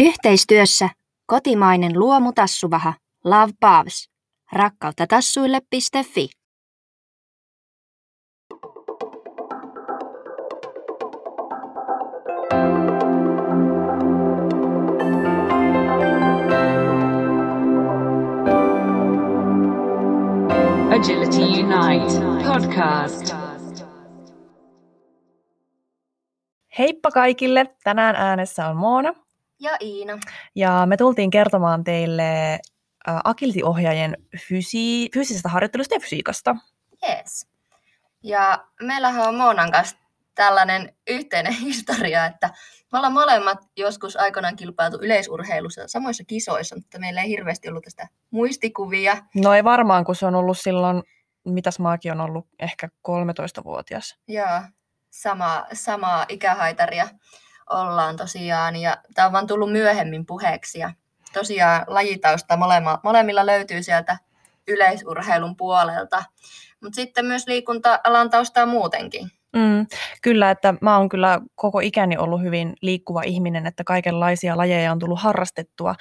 Yhteistyössä kotimainen luomutassuvaha Love Pavs. Rakkautta tassuille.fi. Agility Unite podcast. Heippa kaikille! Tänään äänessä on Moona Ja Iina. ja me tultiin kertomaan teille agility-ohjaajien fysi- fyysisestä harjoittelusta ja fysiikasta. Yes. Ja meillähän on Moonan kanssa tällainen yhteinen historia, että me ollaan molemmat joskus aikoinaan kilpailtu yleisurheilussa samoissa kisoissa, mutta meillä ei hirveästi ollut tästä muistikuvia. No ei varmaan, kun se on ollut silloin, mitäs maakin on ollut, ehkä 13-vuotias. Joo, sama, samaa ikähaitaria ollaan tosiaan. Ja tämä on vaan tullut myöhemmin puheeksi. Ja tosiaan lajitausta molema, molemmilla löytyy sieltä yleisurheilun puolelta. Mutta sitten myös liikunta-alan taustaa muutenkin. Mm, kyllä, että mä oon kyllä koko ikäni ollut hyvin liikkuva ihminen, että kaikenlaisia lajeja on tullut harrastettua.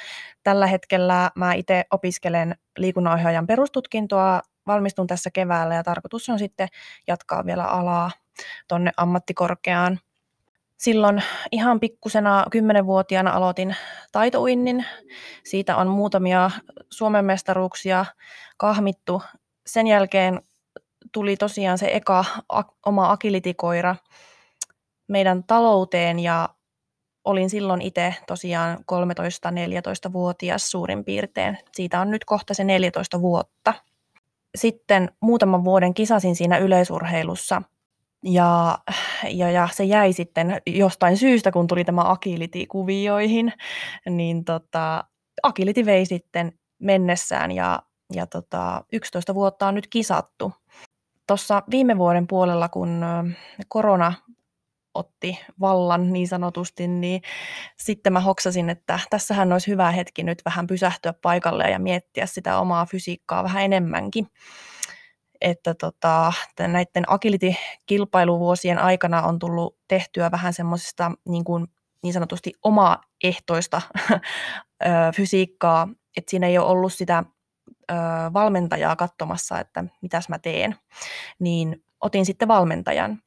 Tällä hetkellä mä itse opiskelen liikunnanohjaajan perustutkintoa, valmistun tässä keväällä ja tarkoitus on sitten jatkaa vielä alaa tonne ammattikorkeaan. Silloin ihan pikkusena kymmenenvuotiaana aloitin taitouinnin. Siitä on muutamia Suomen mestaruuksia kahmittu. Sen jälkeen tuli tosiaan se eka oma agility-koira meidän talouteen ja olin silloin itse tosiaan 13-14-vuotias suurin piirtein. Siitä on nyt kohta se 14 vuotta. Sitten muutaman vuoden kisasin siinä yleisurheilussa ja, ja, ja se jäi sitten jostain syystä, kun tuli tämä agility-kuvioihin, niin tota, agility vei sitten mennessään ja, ja tota, 11 vuotta on nyt kisattu tuossa viime vuoden puolella, kun korona otti vallan niin sanotusti, niin sitten mä hoksasin, että tässähän olisi hyvä hetki nyt vähän pysähtyä paikalle ja miettiä sitä omaa fysiikkaa vähän enemmänkin. Että tota, näiden agility-kilpailuvuosien aikana on tullut tehtyä vähän semmoisesta niin, kuin, niin sanotusti omaehtoista fysiikkaa, että siinä ei ole ollut sitä valmentajaa katsomassa, että mitäs mä teen, niin otin sitten valmentajan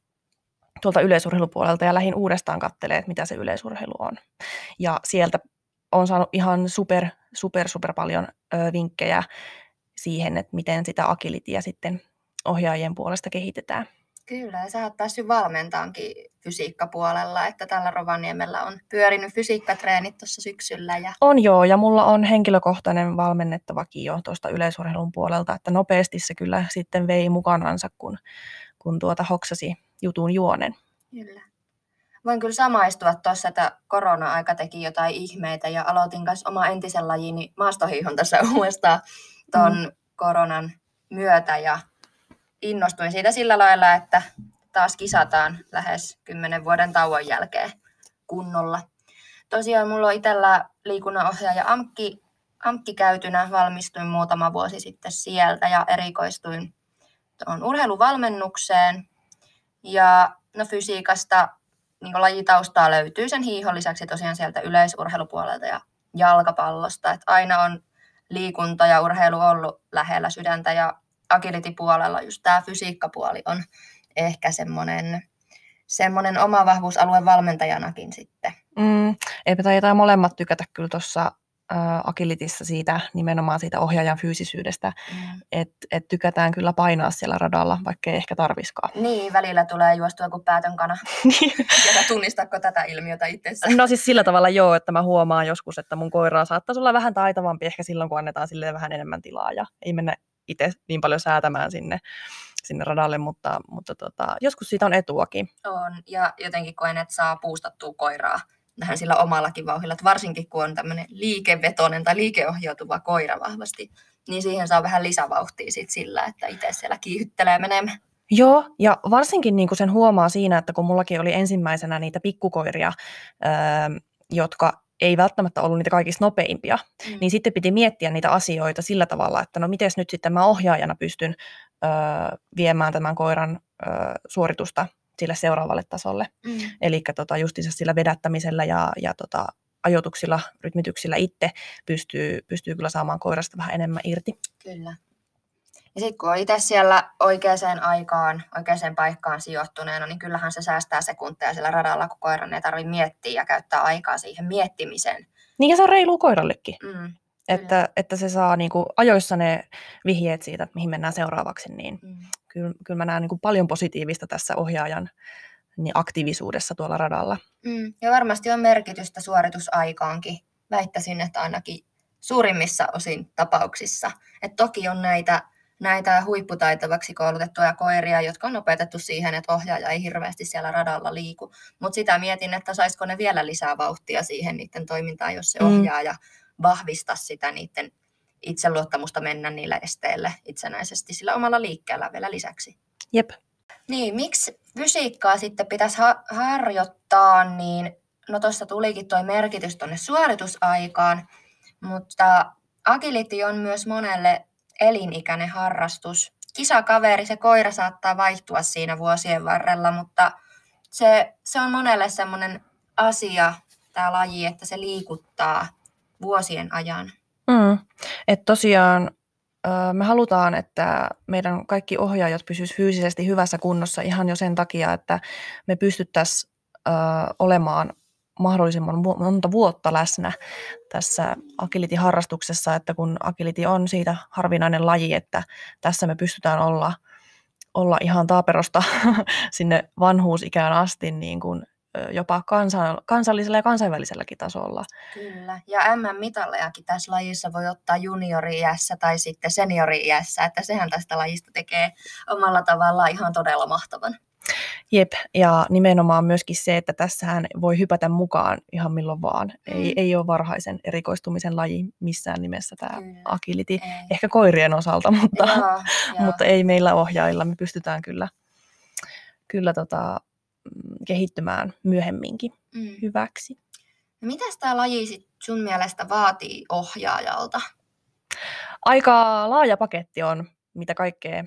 tuolta yleisurheilupuolelta ja lähdin uudestaan katselemaan, että mitä se yleisurheilu on. Ja sieltä on saanut ihan super, super, super paljon ö, vinkkejä siihen, että miten sitä agilitia sitten ohjaajien puolesta kehitetään. Kyllä, ja sä oot päässyt valmentaankin fysiikkapuolella, että tällä Rovaniemellä on pyörinyt fysiikkatreenit tuossa syksyllä. Ja... On joo, ja mulla on henkilökohtainen valmennettavakin jo tuosta yleisurheilun puolelta, että nopeasti se kyllä sitten vei mukanansa, kun, kun tuota hoksasi jutun juonen. Kyllä. Voin kyllä samaistua tuossa, että korona-aika teki jotain ihmeitä ja aloitin kanssa oma entisen lajini maastohiihon tässä uudestaan tuon mm. koronan myötä ja innostuin siitä sillä lailla, että taas kisataan lähes kymmenen vuoden tauon jälkeen kunnolla. Tosiaan mulla on itsellä liikunnanohjaaja Amkki, Amkki käytynä, valmistuin muutama vuosi sitten sieltä ja erikoistuin tuohon urheiluvalmennukseen. Ja no fysiikasta niin lajitaustaa löytyy sen hiihon lisäksi tosiaan sieltä yleisurheilupuolelta ja jalkapallosta. Et aina on liikunta ja urheilu ollut lähellä sydäntä ja agility-puolella just tämä fysiikkapuoli on ehkä semmoinen semmoinen oma vahvuusalue valmentajanakin sitten. Mm, eipä taitaa molemmat tykätä kyllä tuossa agilitissa siitä nimenomaan siitä ohjaajan fyysisyydestä, mm. että et tykätään kyllä painaa siellä radalla, vaikka ei ehkä tarviskaan. Niin, välillä tulee juostua kuin päätön kana. ja tunnistatko tätä ilmiötä itsessä? No siis sillä tavalla joo, että mä huomaan joskus, että mun koiraa saattaisi olla vähän taitavampi ehkä silloin, kun annetaan sille vähän enemmän tilaa ja ei mennä itse niin paljon säätämään sinne, sinne radalle, mutta, mutta tota, joskus siitä on etuakin. On, ja jotenkin koen, että saa puustattua koiraa vähän sillä omallakin vauhilla, että varsinkin kun on tämmöinen liikevetoinen tai liikeohjautuva koira vahvasti, niin siihen saa vähän lisävauhtia sit sillä, että itse siellä kiihyttelee menemään. Joo, ja varsinkin niin kuin sen huomaa siinä, että kun mullakin oli ensimmäisenä niitä pikkukoiria, öö, jotka ei välttämättä ollut niitä kaikista nopeimpia, mm. niin sitten piti miettiä niitä asioita sillä tavalla, että no miten nyt sitten mä ohjaajana pystyn öö, viemään tämän koiran öö, suoritusta sille seuraavalle tasolle. Mm. Eli tota, justiinsa sillä vedättämisellä ja, ja tota, ajoituksilla, rytmityksillä itse pystyy, pystyy kyllä saamaan koirasta vähän enemmän irti. Kyllä. Ja sitten kun on itse siellä oikeaan aikaan, oikeaan paikkaan sijoittuneena, niin kyllähän se säästää sekunteja siellä radalla, kun koiran ei tarvitse miettiä ja käyttää aikaa siihen miettimiseen. Niin ja se on reilu koirallekin, Mm, että, että se saa niinku ajoissa ne vihjeet siitä, että mihin mennään seuraavaksi, niin mm. kyllä, kyllä mä näen niinku paljon positiivista tässä ohjaajan niin aktiivisuudessa tuolla radalla. Mm. Ja varmasti on merkitystä suoritusaikaankin. Väittäisin, että ainakin suurimmissa osin tapauksissa. Et toki on näitä, näitä huipputaitavaksi koulutettuja koiria, jotka on opetettu siihen, että ohjaaja ei hirveästi siellä radalla liiku. Mutta sitä mietin, että saisiko ne vielä lisää vauhtia siihen niiden toimintaan, jos se Mm. Vahvistaa sitä niiden itseluottamusta mennä niille esteille itsenäisesti sillä omalla liikkeellä vielä lisäksi. Jep. Niin, miksi fysiikkaa sitten pitäisi ha- harjoittaa, niin no tuossa tulikin tuo merkitys tuonne suoritusaikaan, mutta agility on myös monelle elinikäinen harrastus. Kisakaveri, se koira saattaa vaihtua siinä vuosien varrella, mutta se, se on monelle semmoinen asia, tämä laji, että se liikuttaa vuosien ajan. Mm. Et tosiaan me halutaan, että meidän kaikki ohjaajat pysyisivät fyysisesti hyvässä kunnossa ihan jo sen takia, että me pystyttäisiin olemaan mahdollisimman monta vuotta läsnä tässä agility-harrastuksessa, että kun agility on siitä harvinainen laji, että tässä me pystytään olla, olla ihan taaperosta sinne vanhuusikään asti niin kuin, jopa kansan, kansallisella ja kansainväliselläkin tasolla. Kyllä. Ja MM-mitallejakin tässä lajissa voi ottaa juniori-iässä tai sitten seniori-iässä, että sehän tästä lajista tekee omalla tavallaan ihan todella mahtavan. Jep, ja nimenomaan myöskin se, että tässähän voi hypätä mukaan ihan milloin vaan. Ei, Mm. ei ole varhaisen erikoistumisen laji missään nimessä tämä Kyllä. agility. Ei. Ehkä koirien osalta, mutta, Joo, joo. mutta ei meillä ohjaajilla. Me pystytään kyllä, kyllä tota, kehittymään myöhemminkin Mm. hyväksi. No Mitäs tämä laji sit sun mielestä vaatii ohjaajalta? Aika laaja paketti on, mitä kaikkea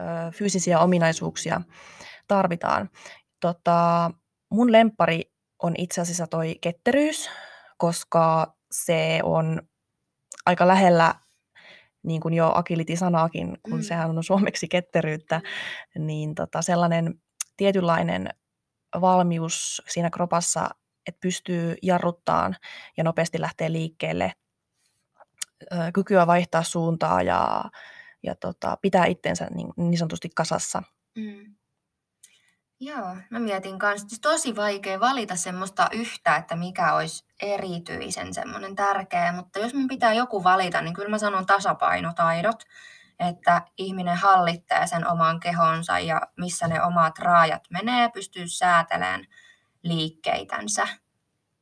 ö, fyysisiä ominaisuuksia tarvitaan. Tota, mun lempari on itse asiassa toi ketteryys, koska se on aika lähellä, niin kuin jo agility-sanaakin, kun Mm. mm. sehän on suomeksi ketteryyttä, niin tota, sellainen tietynlainen valmius siinä kropassa, että pystyy jarruttaan ja nopeasti lähtee liikkeelle, kykyä vaihtaa suuntaa ja, ja tota, pitää itsensä niin, niin sanotusti kasassa. Mm. Joo, mä mietin kanssa, että tosi vaikea valita semmoista yhtä, että mikä olisi erityisen semmoinen tärkeä, mutta jos mun pitää joku valita, niin kyllä mä sanon tasapainotaidot, että ihminen hallitsee sen oman kehonsa ja missä ne omat raajat menee, pystyy säätelemään liikkeitänsä.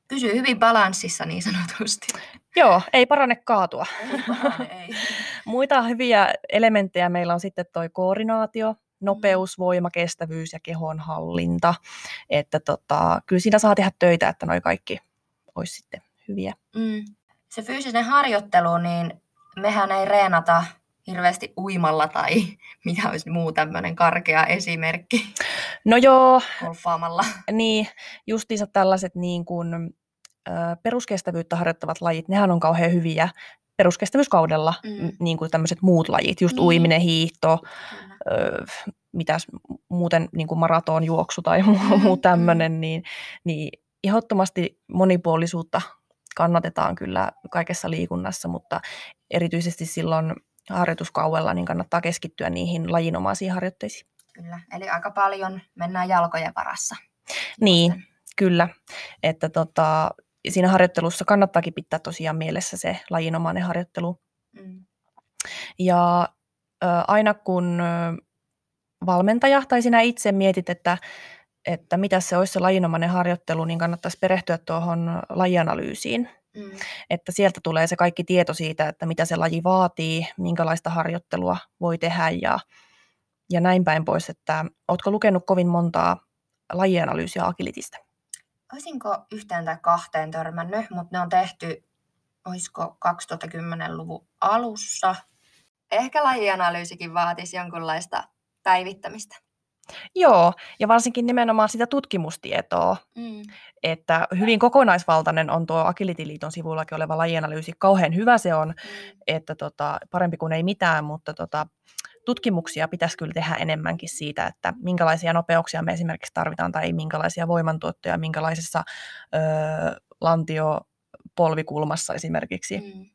Pysyy hyvin balanssissa niin sanotusti. Joo, ei parane kaatua. Ei parane, ei. Muita hyviä elementtejä meillä on sitten toi koordinaatio, nopeus, voima, kestävyys ja kehonhallinta. Että tota, kyllä siinä saa tehdä töitä, että noi kaikki olisi sitten hyviä. Mm. Se fyysinen harjoittelu, niin mehän ei reenata hirveästi uimalla tai mikä olisi muu tämmöinen karkea esimerkki No joo, golfaamalla. niin justiinsa tällaiset niin kuin, ö, peruskestävyyttä harjoittavat lajit, nehän on kauhean hyviä peruskestävyyskaudella, Mm. niin kuin tämmöiset muut lajit, just Niin. uiminen, hiihto, ö, mitäs muuten niin kuin maratonjuoksu tai muu, Mm, muu mm. tämmöinen, niin, niin ehdottomasti monipuolisuutta kannatetaan kyllä kaikessa liikunnassa, mutta erityisesti silloin harjoituskaudella niin kannattaa keskittyä niihin lajinomaisiin harjoitteisiin. Kyllä. Eli aika paljon mennään jalkojen varassa. Niin, kyllä. Että tota, siinä harjoittelussa kannattaakin pitää tosiaan mielessä se lajinomainen harjoittelu. Mm. Ja ö, aina kun valmentaja tai sinä itse mietit, että, että mitä se olisi se lajinomainen harjoittelu, niin kannattaisi perehtyä tuohon lajianalyysiin. Mm. Että sieltä tulee se kaikki tieto siitä, että mitä se laji vaatii, minkälaista harjoittelua voi tehdä ja, ja näin päin pois. Että oletko lukenut kovin montaa lajianalyysiä agilitistä? Olisinko yhteen tai kahteen törmännyt, mutta ne on tehty, olisiko 2010-luvun alussa. Ehkä lajianalyysikin vaatisi jonkunlaista päivittämistä. Joo, ja varsinkin nimenomaan sitä tutkimustietoa, Mm. että hyvin kokonaisvaltainen on tuo Agility-liiton sivullakin oleva lajianalyysi. Kauhean hyvä se on, Mm. että tota, parempi kuin ei mitään, mutta tota, tutkimuksia pitäisi kyllä tehdä enemmänkin siitä, että minkälaisia nopeuksia me esimerkiksi tarvitaan tai minkälaisia voimantuottoja, minkälaisessa ö, lantiopolvikulmassa esimerkiksi. Mm.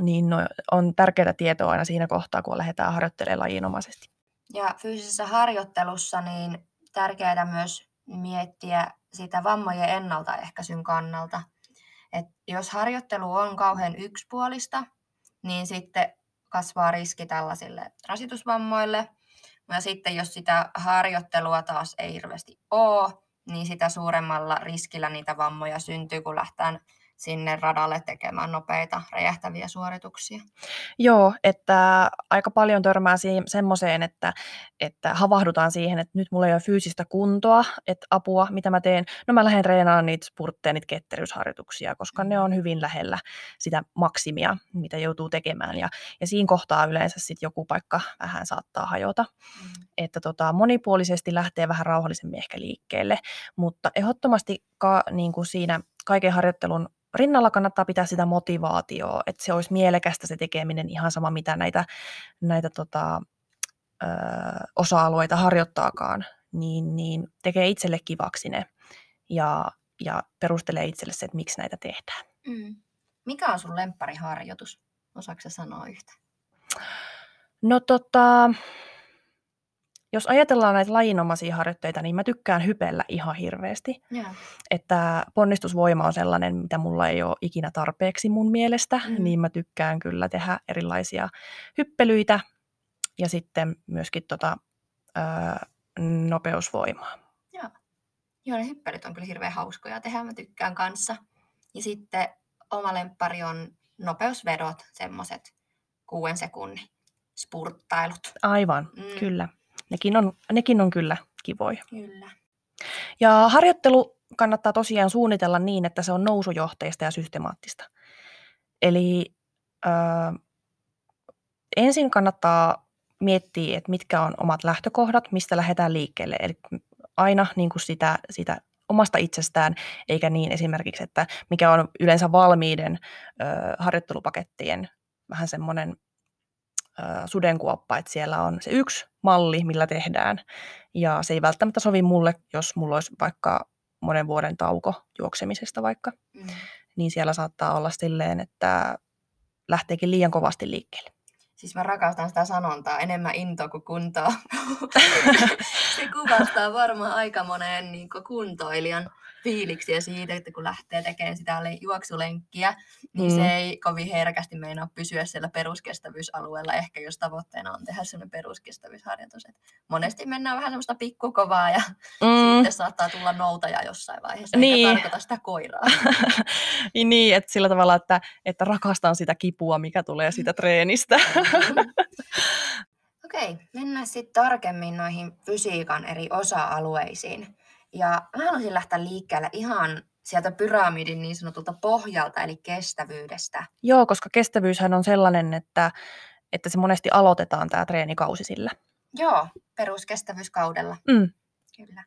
Niin no, on tärkeää tietoa aina siinä kohtaa, kun lähdetään harjoittelemaan lajinomaisesti. Ja fyysisessä harjoittelussa niin tärkeää myös miettiä sitä vammojen ennaltaehkäisyn kannalta. Et jos harjoittelu on kauhean yksipuolista, niin sitten kasvaa riski tällaisille rasitusvammoille. Ja sitten jos sitä harjoittelua taas ei hirveästi ole, niin sitä suuremmalla riskillä niitä vammoja syntyy, kun lähtään sinne radalle tekemään nopeita räjähtäviä suorituksia. Joo, että aika paljon törmää semmoiseen, että, että havahdutaan siihen, että nyt mulla ei ole fyysistä kuntoa, että apua, mitä mä teen. No mä lähden treenaamaan niitä spurtteja, niitä ketteryysharjoituksia, koska ne on hyvin lähellä sitä maksimia, mitä joutuu tekemään. Ja, ja siinä kohtaa yleensä sitten joku paikka vähän saattaa hajota. Mm. Että tota, monipuolisesti lähtee vähän rauhallisemmin ehkä liikkeelle, mutta ehdottomasti ka, niin kuin siinä kaiken harjoittelun rinnalla kannattaa pitää sitä motivaatioa, että se olisi mielekästä se tekeminen ihan sama, mitä näitä, näitä tota, ö, osa-alueita harjoittaakaan, niin, niin tekee itselle kivaksi ne ja, ja perustelee itselle se, että miksi näitä tehdään. Mm. Mikä on sun lemppariharjoitus? Osaatko sanoa yhtä? No tota, jos ajatellaan näitä lajinomaisia harjoitteita, niin mä tykkään hypellä ihan hirveästi. Joo. Että ponnistusvoima on sellainen, mitä mulla ei ole ikinä tarpeeksi mun mielestä, Mhm. niin mä tykkään kyllä tehdä erilaisia hyppelyitä ja sitten myöskin tota, ö, nopeusvoimaa. Joo. Joo, ne hyppelyt on kyllä hirveän hauskoja tehdä, mä tykkään kanssa. Ja sitten oma lemppari on nopeusvedot, semmoset kuuden sekunnin spurttailut. Aivan, Mm. mm. kyllä. Nekin on, nekin on kyllä kivoja. Kyllä. Ja harjoittelu kannattaa tosiaan suunnitella niin, että se on nousujohteista ja systemaattista. Eli ö, ensin kannattaa miettiä, että mitkä on omat lähtökohdat, mistä lähdetään liikkeelle. Eli aina niin kuin sitä, sitä omasta itsestään, eikä niin esimerkiksi, että mikä on yleensä valmiiden ö, harjoittelupakettien vähän semmoinen sudenkuoppa, että siellä on se yksi malli, millä tehdään, ja se ei välttämättä sovi mulle, jos mulla olisi vaikka monen vuoden tauko juoksemisesta vaikka, Mm. niin siellä saattaa olla silleen, että lähteekin liian kovasti liikkeelle. Siis mä rakastan sitä sanontaa, enemmän intoa kuin kuntoa. se kuvastaa varmaan aika monen niin kuntoilijan fiiliksiä siitä, että kun lähtee tekemään sitä le- juoksulenkkiä, niin Mm. se ei kovin herkästi meinaa pysyä siellä peruskestävyysalueella, ehkä jos tavoitteena on tehdä sellainen peruskestävyysharjoitus. Et monesti mennään vähän semmoista pikkukovaa ja Mm. sitten saattaa tulla noutaja jossain vaiheessa, eikä Niin. tarkoita sitä koiraa. niin, että sillä tavalla, että, että rakastan sitä kipua, mikä tulee siitä treenistä. Okei, mennään sitten tarkemmin noihin fysiikan eri osa-alueisiin. Ja mä haluaisin lähteä liikkeelle ihan sieltä pyramidin niin sanotulta pohjalta, eli kestävyydestä. Joo, koska kestävyyshän on sellainen, että, että se monesti aloitetaan tämä treenikausi sillä. Joo, peruskestävyyskaudella, Mm. kyllä.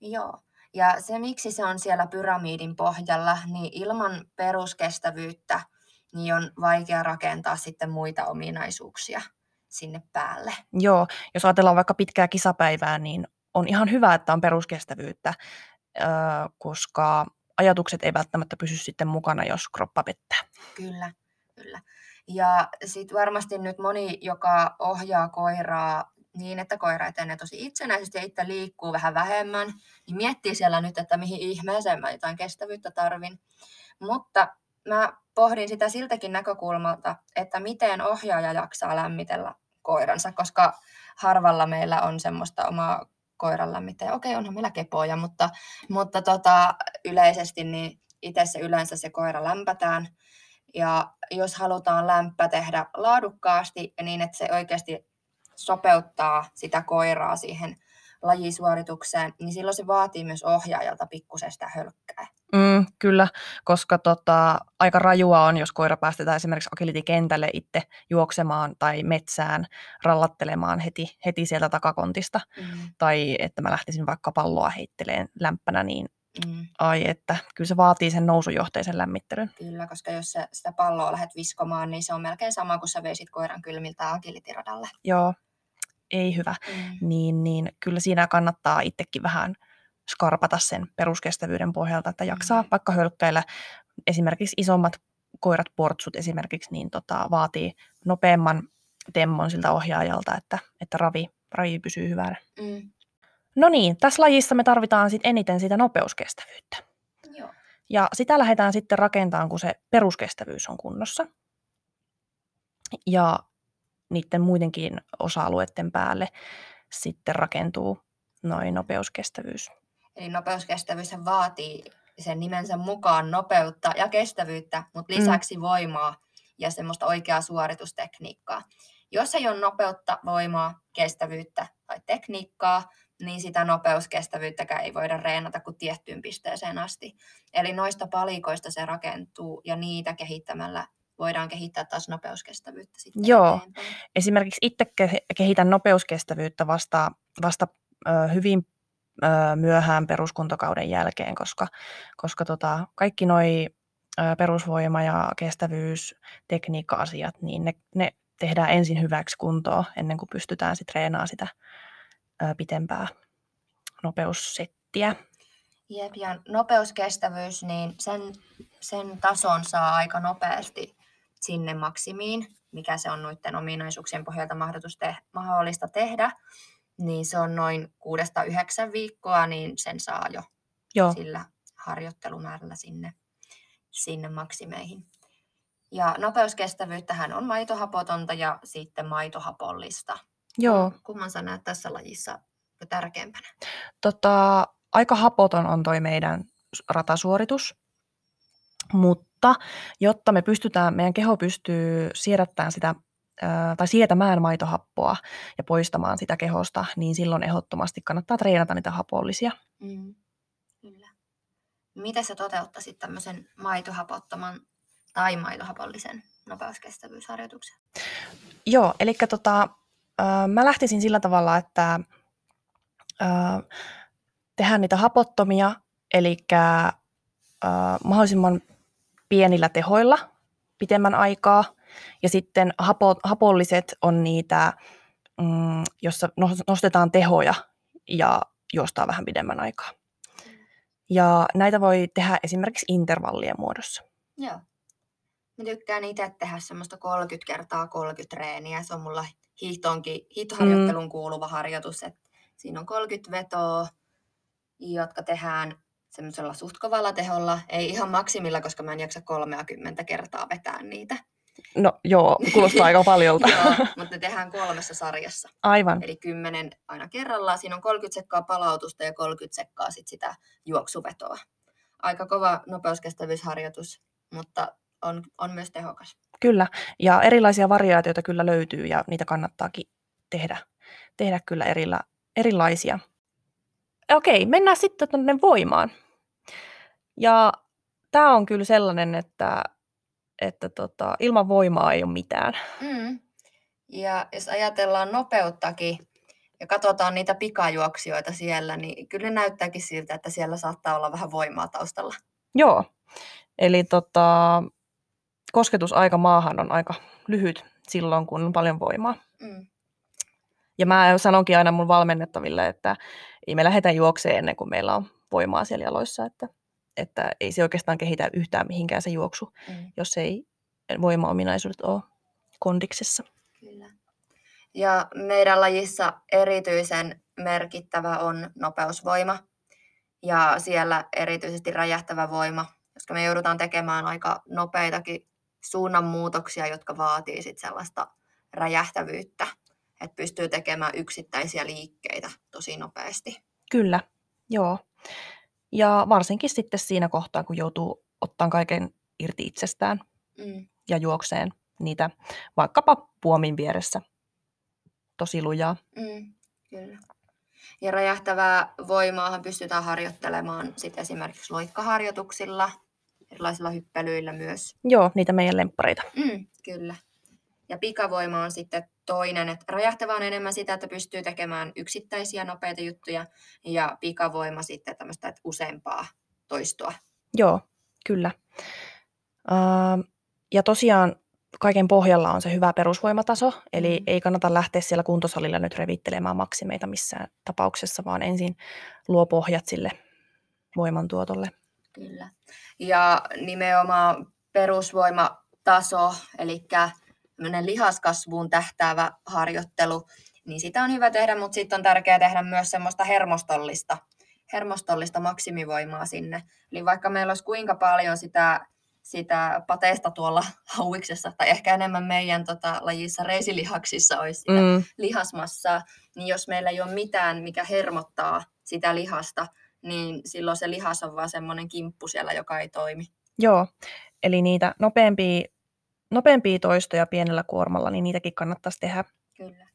Joo. Ja se, miksi se on siellä pyramidin pohjalla, niin ilman peruskestävyyttä niin on vaikea rakentaa sitten muita ominaisuuksia sinne päälle. Joo, jos ajatellaan vaikka pitkää kisapäivää, niin on ihan hyvä, että on peruskestävyyttä, koska ajatukset ei välttämättä pysy sitten mukana, jos kroppa pettää. Kyllä, kyllä. Ja sitten varmasti nyt moni, joka ohjaa koiraa niin, että koira etenee tosi itsenäisesti ja itse liikkuu vähän vähemmän, niin miettii siellä nyt, että mihin ihmeeseen mä jotain kestävyyttä tarvin. Mutta mä pohdin sitä siltäkin näkökulmalta, että miten ohjaaja jaksaa lämmitellä koiransa, koska harvalla meillä on semmoista omaa koiran lämmittäjä. Okei, onhan meillä kepoja, mutta, mutta tota, yleisesti niin itse se yleensä se koira lämpätään. Ja jos halutaan lämpö tehdä laadukkaasti niin, että se oikeasti sopeuttaa sitä koiraa siihen lajisuoritukseen, niin silloin se vaatii myös ohjaajalta pikkusen sitä hölkkää. Mm, kyllä, koska tota, aika rajua on, jos koira päästetään esimerkiksi agility-kentälle itse juoksemaan tai metsään rallattelemaan heti, heti sieltä takakontista. Mm. Tai että mä lähtisin vaikka palloa heitteleen lämpänä, niin Mm. ai että kyllä se vaatii sen nousujohteisen lämmittelyn. Kyllä, koska jos sä sitä palloa lähdet viskomaan, niin se on melkein sama kuin sä veisit koiran kylmiltä agility-radalle. Joo, ei hyvä. Mm. Niin, niin kyllä siinä kannattaa itsekin vähän skarpata sen peruskestävyyden pohjalta, että jaksaa Mm. vaikka hölkkäillä. Esimerkiksi isommat koirat, portsut esimerkiksi, niin tota, vaatii nopeamman temmon siltä ohjaajalta, että, että ravi, ravi pysyy hyvänä. Mm. No niin, tässä lajissa me tarvitaan sit eniten sitä nopeuskestävyyttä. Joo. Ja sitä lähdetään sitten rakentamaan, kun se peruskestävyys on kunnossa. Ja niiden muidenkin osa-alueiden päälle sitten rakentuu noin nopeuskestävyys. Eli nopeuskestävyys vaatii sen nimensä mukaan nopeutta ja kestävyyttä, mutta Mm. lisäksi voimaa ja semmoista oikeaa suoritustekniikkaa. Jos ei ole nopeutta, voimaa, kestävyyttä tai tekniikkaa, niin sitä nopeuskestävyyttäkään ei voida reenata kuin tiettyyn pisteeseen asti. Eli noista palikoista se rakentuu ja niitä kehittämällä voidaan kehittää taas nopeuskestävyyttä sitten Joo. eteenpäin. Esimerkiksi itse ke- kehitän nopeuskestävyyttä vasta, vasta ö, hyvin myöhään peruskuntokauden jälkeen, koska, koska tota, kaikki noi perusvoima- ja kestävyys, tekniikka-asiat, niin ne, ne tehdään ensin hyväksi kuntoon ennen kuin pystytään sitten treenaamaan sitä pitempää nopeussettiä. Jep, ja nopeuskestävyys, niin sen, sen tason saa aika nopeasti sinne maksimiin, mikä se on noiden ominaisuuksien pohjalta mahdollista tehdä, niin se on noin 6-9 viikkoa, niin sen saa jo Joo, sillä harjoittelumäärällä sinne, sinne maksimeihin. Ja nopeuskestävyyttähän on maitohapotonta ja sitten maitohapollista. joo. Kumman sä näet tässä lajissa tärkeämpänä? Tota, aika hapoton on toi meidän ratasuoritus, mutta jotta me pystytään, meidän keho pystyy siedättämään sitä tai sietämään maitohappoa ja poistamaan sitä kehosta, niin silloin ehdottomasti kannattaa treenata niitä hapollisia. Mm, kyllä. Miten sä toteuttaisit tämmöisen maitohapottoman tai maitohapollisen nopeuskestävyysharjoituksen? Joo, eli tota, mä lähtisin sillä tavalla, että ää, tehdään niitä hapottomia, eli mahdollisimman pienillä tehoilla pitemmän aikaa. Ja sitten hapo, hapolliset on niitä, mm, jossa nos- nostetaan tehoja ja juostaan vähän pidemmän aikaa. Ja näitä voi tehdä esimerkiksi intervallien muodossa. Joo. Mä tykkään itse tehdä semmoista 30 kertaa 30 treeniä. Se on mulla hiihtoonkin, hiihtoharjoitteluun Mm. kuuluva harjoitus. Et siinä on 30 vetoa, jotka tehdään semmoisella suht kovalla teholla. Ei ihan maksimilla, koska mä en jaksa 30 kertaa vetää niitä. No joo, kuulostaa aika paljolta. Joo, mutta ne tehdään kolmessa sarjassa. Aivan, Eli 10 aina kerrallaan. Siinä on 30 sekkaa palautusta ja 30 sekkaa sit sitä juoksuvetoa. Aika kova nopeuskestävyysharjoitus, mutta on, on myös tehokas. kyllä. Ja erilaisia variaatioita kyllä löytyy ja niitä kannattaakin tehdä, tehdä kyllä erillä, erilaisia. Okei, mennään sitten tuonne voimaan. Ja tämä on kyllä sellainen, että, että tota, ilman voimaa ei ole mitään. Mm. Ja jos ajatellaan nopeuttakin ja katsotaan niitä pikajuoksijoita siellä, niin kyllä ne näyttääkin siltä, että siellä saattaa olla vähän voimaa taustalla. Joo, eli tota, kosketusaika maahan on aika lyhyt silloin, kun on paljon voimaa. Mm. Ja mä sanonkin aina mun valmennettaville, että ei me lähdetä juokseen ennen kuin meillä on voimaa siellä jaloissa, että, että ei se oikeastaan kehitä yhtään mihinkään se juoksu, Mm. jos ei voimaominaisuudet ole kondiksessa. Kyllä. Ja meidän lajissa erityisen merkittävä on nopeusvoima ja siellä erityisesti räjähtävä voima, koska me joudutaan tekemään aika nopeitakin suunnanmuutoksia, jotka vaatii sit sellaista räjähtävyyttä, että pystyy tekemään yksittäisiä liikkeitä tosi nopeasti. Kyllä, joo. Ja varsinkin sitten siinä kohtaa, kun joutuu ottaa kaiken irti itsestään Mm. ja juokseen niitä vaikkapa puomin vieressä tosi lujaa. Mm, kyllä. Ja räjähtävää voimaahan pystytään harjoittelemaan sit esimerkiksi loikkaharjoituksilla, erilaisilla hyppelyillä myös. Joo, niitä meidän lemppareita. Mm, kyllä. Ja pikavoima on sitten toinen, että räjähtävä on enemmän sitä, että pystyy tekemään yksittäisiä nopeita juttuja, ja pikavoima sitten tämmöistä, että useampaa toistoa. Joo, kyllä. Uh, ja tosiaan kaiken pohjalla on se hyvä perusvoimataso, eli Mm. ei kannata lähteä siellä kuntosalilla nyt revittelemään maksimeita missään tapauksessa, vaan ensin luo pohjat sille voimantuotolle. Kyllä. Ja nimenomaan perusvoimataso, eli lihaskasvuun tähtäävä harjoittelu, niin sitä on hyvä tehdä, mutta sitten on tärkeää tehdä myös semmoista hermostollista, hermostollista maksimivoimaa sinne. Eli vaikka meillä olisi kuinka paljon sitä, sitä pateesta tuolla hauiksessa, tai ehkä enemmän meidän tota, lajissa reisilihaksissa olisi sitä Mm, lihasmassaa, niin jos meillä ei ole mitään, mikä hermottaa sitä lihasta, niin silloin se lihas on vaan semmoinen kimppu siellä, joka ei toimi. joo, eli niitä nopeampia, nopeampia toistoja pienellä kuormalla, niin niitäkin kannattaisi tehdä. Kyllä.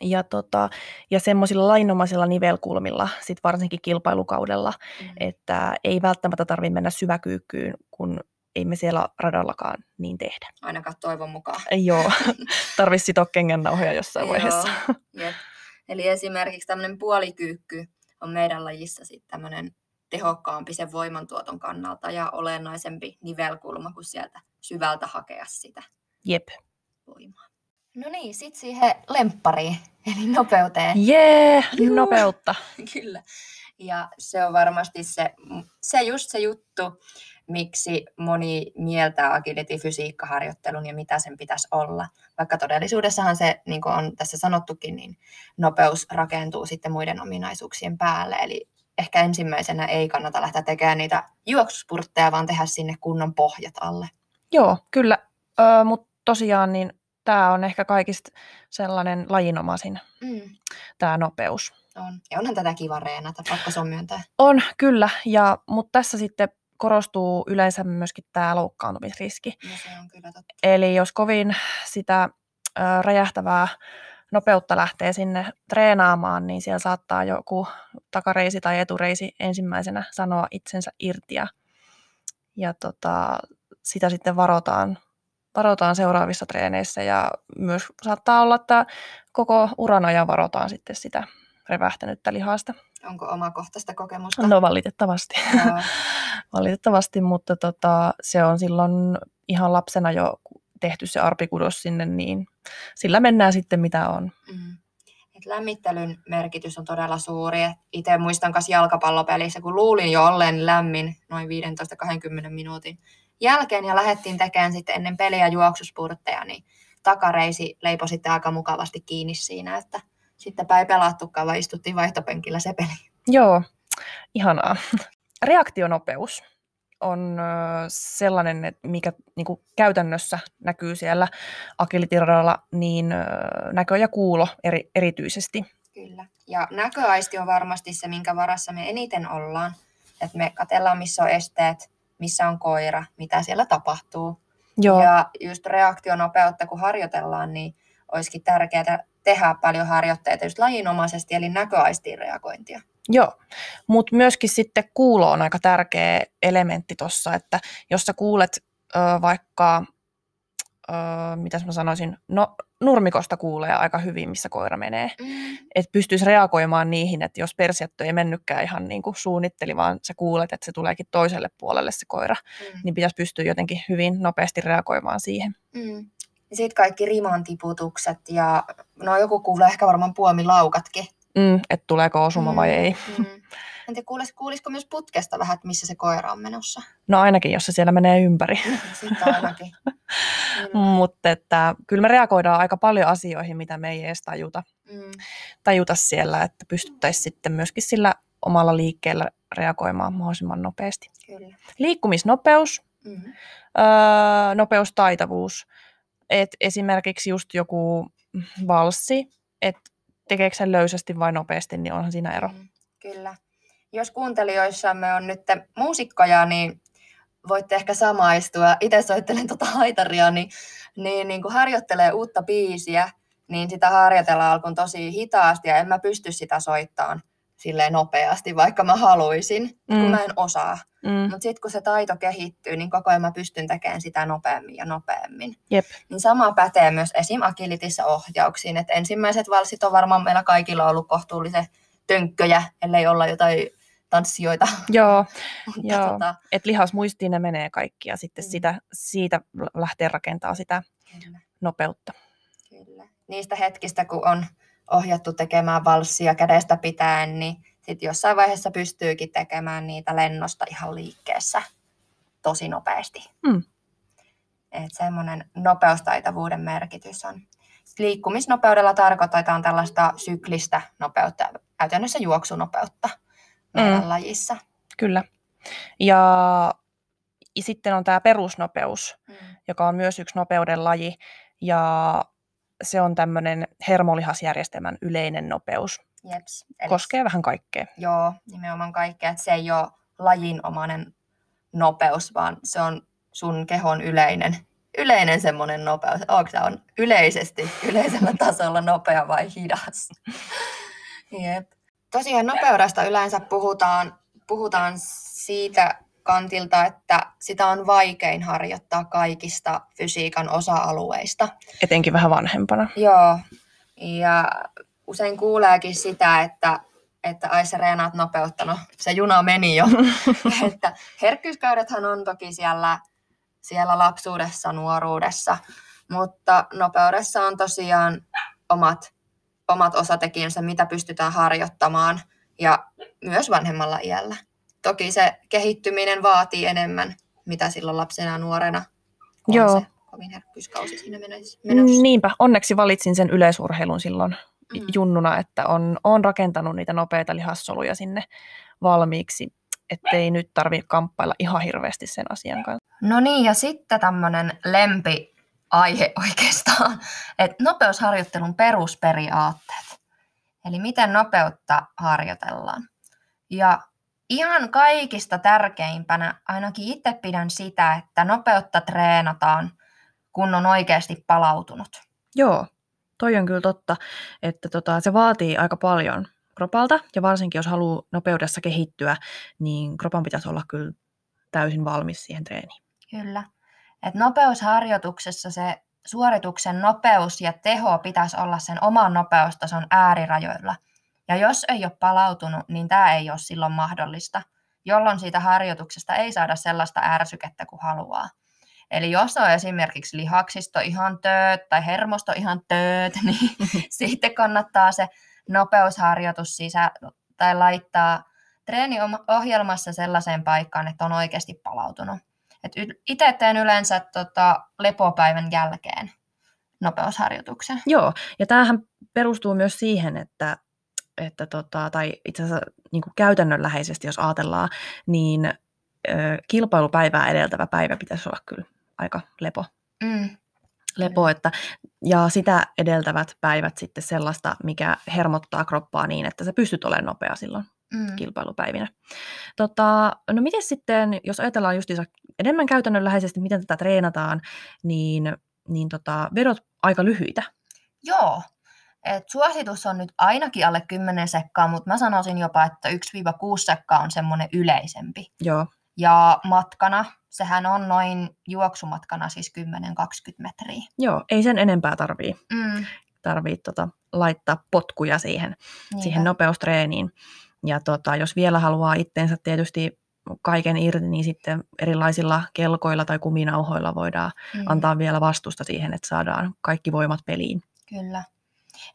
Ja, tota, ja semmoisilla lainomaisilla nivelkulmilla, sit varsinkin kilpailukaudella, Mm. että ei välttämättä tarvitse mennä syväkyykkyyn, kun ei me siellä radallakaan niin tehdä. Ainakaan toivon mukaan. Ei joo, tarvitsisi sitoa kengännauhoja jossain vaiheessa. Joo. Eli esimerkiksi tämmöinen puolikyykky on meidän lajissa sitten tämmöinen tehokkaampi sen voimantuoton kannalta ja olennaisempi nivelkulma kuin sieltä syvältä hakea sitä Jep. voimaa. No niin, sitten siihen lemppariin, eli nopeuteen. Jee, Juu. nopeutta. Kyllä. Ja se on varmasti se, se just se juttu, miksi moni mieltää agility-fysiikkaharjoittelun ja mitä sen pitäisi olla. Vaikka todellisuudessahan se, niin kuin on tässä sanottukin, niin nopeus rakentuu sitten muiden ominaisuuksien päälle. Eli ehkä ensimmäisenä ei kannata lähteä tekemään niitä juoksuspurtteja, vaan tehdä sinne kunnon pohjat alle. Joo, kyllä. Öö, Mutta tosiaan niin tämä on ehkä kaikista sellainen lajinomaisin, Mm, tämä nopeus. on. Ja onhan tätä kiva reenata, pakko se on myöntää. On, kyllä. Ja, mutta tässä sitten korostuu yleensä myöskin tämä loukkaantumisriski. No se on kyllä totta. Eli jos kovin sitä ö, räjähtävää nopeutta lähtee sinne treenaamaan, niin siellä saattaa joku takareisi tai etureisi ensimmäisenä sanoa itsensä irti. Ja, ja tota, sitä sitten varotaan, varotaan seuraavissa treeneissä ja myös saattaa olla, että koko uran ajan varotaan sitten sitä revähtänyttä lihasta. Onko omakohtaista kokemusta? No valitettavasti. Joo. valitettavasti, mutta tota, se on silloin ihan lapsena jo tehty se arpikudos sinne, niin sillä mennään sitten mitä on. Mm. Et lämmittelyn merkitys on todella suuri. Itse muistan myös jalkapallopelissä, kun luulin jo olleen lämmin noin 15-20 minuutin jälkeen ja lähdettiin tekemään sitten ennen peliä juoksuspurtteja, niin takareisi leipoi sitten aika mukavasti kiinni siinä, että sitten ei pelattukaan, vaan istuttiin vaihtopenkillä se peli. Joo, ihanaa. Reaktionopeus on sellainen, että mikä niin kuin käytännössä näkyy siellä agilityradalla, niin näkö ja kuulo eri, erityisesti. Kyllä. Ja näköaisti on varmasti se, minkä varassa me eniten ollaan. Että me katsellaan, missä on esteet, missä on koira, mitä siellä tapahtuu. Joo, Ja just reaktionopeutta, kun harjoitellaan, niin olisikin tärkeää tehdä paljon harjoitteita just lajinomaisesti, eli näköaistiin reagointia. Joo, mutta myöskin sitten kuulo on aika tärkeä elementti tuossa, että jos sä kuulet ö, vaikka, ö, mitäs mä sanoisin, no nurmikosta kuulee aika hyvin, missä koira menee. Mm. Että pystyisi reagoimaan niihin, että jos persjättö ei mennytkään ihan niin kuin suunnitteli, vaan sä kuulet, että se tuleekin toiselle puolelle se koira, Mm. niin pitäisi pystyä jotenkin hyvin nopeasti reagoimaan siihen. Mm. Sitten kaikki rimantiputukset ja no joku kuulee ehkä varmaan puomilaukatkin. Mm, että tuleeko osuma vai ei. Mm. En tiedä, kuulis, kuulisiko myös putkesta vähän, että missä se koira on menossa. No ainakin, jos se siellä menee ympäri. Sitten ainakin. Mutta että kyllä me reagoidaan aika paljon asioihin, mitä me ei edes tajuta. Mm. tajuta siellä, että pystyttäisiin sitten myöskin sillä omalla liikkeellä reagoimaan mahdollisimman nopeasti. Kyllä. Liikkumisnopeus, Mm. öö, nopeustaitavuus. Et esimerkiksi just joku valssi, että tekeekö sen löysästi vai nopeasti, niin onhan siinä ero. Mm, Kyllä. Jos kuuntelijoissamme on nyt muusikkoja, niin voitte ehkä samaistua. Itse soittelen tuota haitaria, niin, niin, niin kun harjoittelee uutta biisiä, niin sitä harjoitellaan alkuun tosi hitaasti ja en mä pysty sitä soittamaan silleen nopeasti, vaikka mä haluaisin, mm. kun mä en osaa. Mm. Mutta sitten kun se taito kehittyy, niin koko ajan mä pystyn tekemään sitä nopeammin ja nopeammin. Jep. Niin sama pätee myös esim. agilitissa ohjauksiin. Et ensimmäiset valssit on varmaan meillä kaikilla ollut kohtuullisen tönkköjä, ellei olla jotain tanssijoita. Joo, Mutta Joo. tota, että lihasmuistiin ne menee kaikki ja sitten Mm. sitä, siitä lähtee rakentaa sitä kyllä, nopeutta. kyllä. Niistä hetkistä, kun on ohjattu tekemään valssia kädestä pitäen, niin sitten jossain vaiheessa pystyykin tekemään niitä lennosta ihan liikkeessä tosi nopeasti. Mm. Että semmoinen nopeustaitavuuden merkitys on. Sitten liikkumisnopeudella tarkoitetaan tällaista syklistä nopeutta, käytännössä juoksunopeutta meidän Mm. lajissa. Kyllä. Ja, ja sitten on tämä perusnopeus, Mm. joka on myös yksi nopeuden laji. Ja se on tämmöinen hermolihasjärjestelmän yleinen nopeus. Jeps. Eli Koskee vähän kaikkea. Joo, nimenomaan kaikkea. Että se ei ole lajinomainen nopeus, vaan se on sun kehon yleinen, yleinen semmoinen nopeus. Onko se on yleisesti, yleisellä tasolla nopea vai hidas? Jep. Tosiaan nopeudesta yleensä puhutaan, puhutaan siitä kantilta, että sitä on vaikein harjoittaa kaikista fysiikan osa-alueista. Etenkin vähän vanhempana. Joo, ja usein kuuleekin sitä, että, että ai sä reenaat nopeutta, no se juna meni jo. että on toki siellä, siellä lapsuudessa, nuoruudessa, mutta nopeudessa on tosiaan omat, omat osatekijänsä, mitä pystytään harjoittamaan ja myös vanhemmalla iällä. Toki se kehittyminen vaatii enemmän, mitä silloin lapsena ja nuorena, kun Joo. on se kovin herkkyyskausi siinä menossa. Niinpä, onneksi valitsin sen yleisurheilun silloin Mm. junnuna, että on, on rakentanut niitä nopeita lihassoluja sinne valmiiksi, ettei nyt tarvitse kamppailla ihan hirveästi sen asian kanssa. No niin, ja sitten tämmöinen lempiaihe oikeastaan, että nopeusharjoittelun perusperiaatteet. Eli miten nopeutta harjoitellaan. Ja ihan kaikista tärkeimpänä, ainakin itse pidän sitä, että nopeutta treenataan, kun on oikeasti palautunut. Joo, toi on kyllä totta, että tota, se vaatii aika paljon kropalta, ja varsinkin jos haluaa nopeudessa kehittyä, niin kropan pitäisi olla kyllä täysin valmis siihen treeniin. Kyllä. Et nopeusharjoituksessa se suorituksen nopeus ja teho pitäisi olla sen oman nopeustason äärirajoilla. Ja jos ei ole palautunut, niin tämä ei ole silloin mahdollista, jolloin siitä harjoituksesta ei saada sellaista ärsykettä kuin haluaa. Eli jos on esimerkiksi lihaksisto ihan tööt tai hermosto ihan tööt, niin sitten kannattaa se nopeusharjoitus sisä tai laittaa treeniohjelmassa sellaiseen paikkaan, että on oikeasti palautunut. Et itse teen yleensä tota, lepopäivän jälkeen nopeusharjoituksen. Joo, ja tämähän perustuu myös siihen, että, että tota, tai itse asiassa niin kuin käytännönläheisesti, jos ajatellaan, niin ö, kilpailupäivää edeltävä päivä pitäisi olla kyllä aika lepo. Mm, lepo että, ja sitä edeltävät päivät sitten sellaista, mikä hermottaa kroppaa niin, että sä pystyt olemaan nopea silloin mm. kilpailupäivinä. Tota, no miten sitten, jos ajatellaan justiinsa enemmän käytännönläheisesti, miten tätä treenataan, niin, niin tota, vedot aika lyhyitä. Joo. Et suositus on nyt ainakin alle 10 sekkaa, mutta mä sanoisin jopa, että 1-6 sekkaa on semmoinen yleisempi. Joo, Ja matkana, sehän on noin juoksumatkana siis 10-20 metriä. joo ei sen enempää tarvii, Mm, tarvii tota, laittaa potkuja siihen, niinpä. siihen nopeustreeniin. Ja tota, jos vielä haluaa itteensä tietysti kaiken irti, niin sitten erilaisilla kelkoilla tai kuminauhoilla voidaan Mm, antaa vielä vastusta siihen, että saadaan kaikki voimat peliin. Kyllä.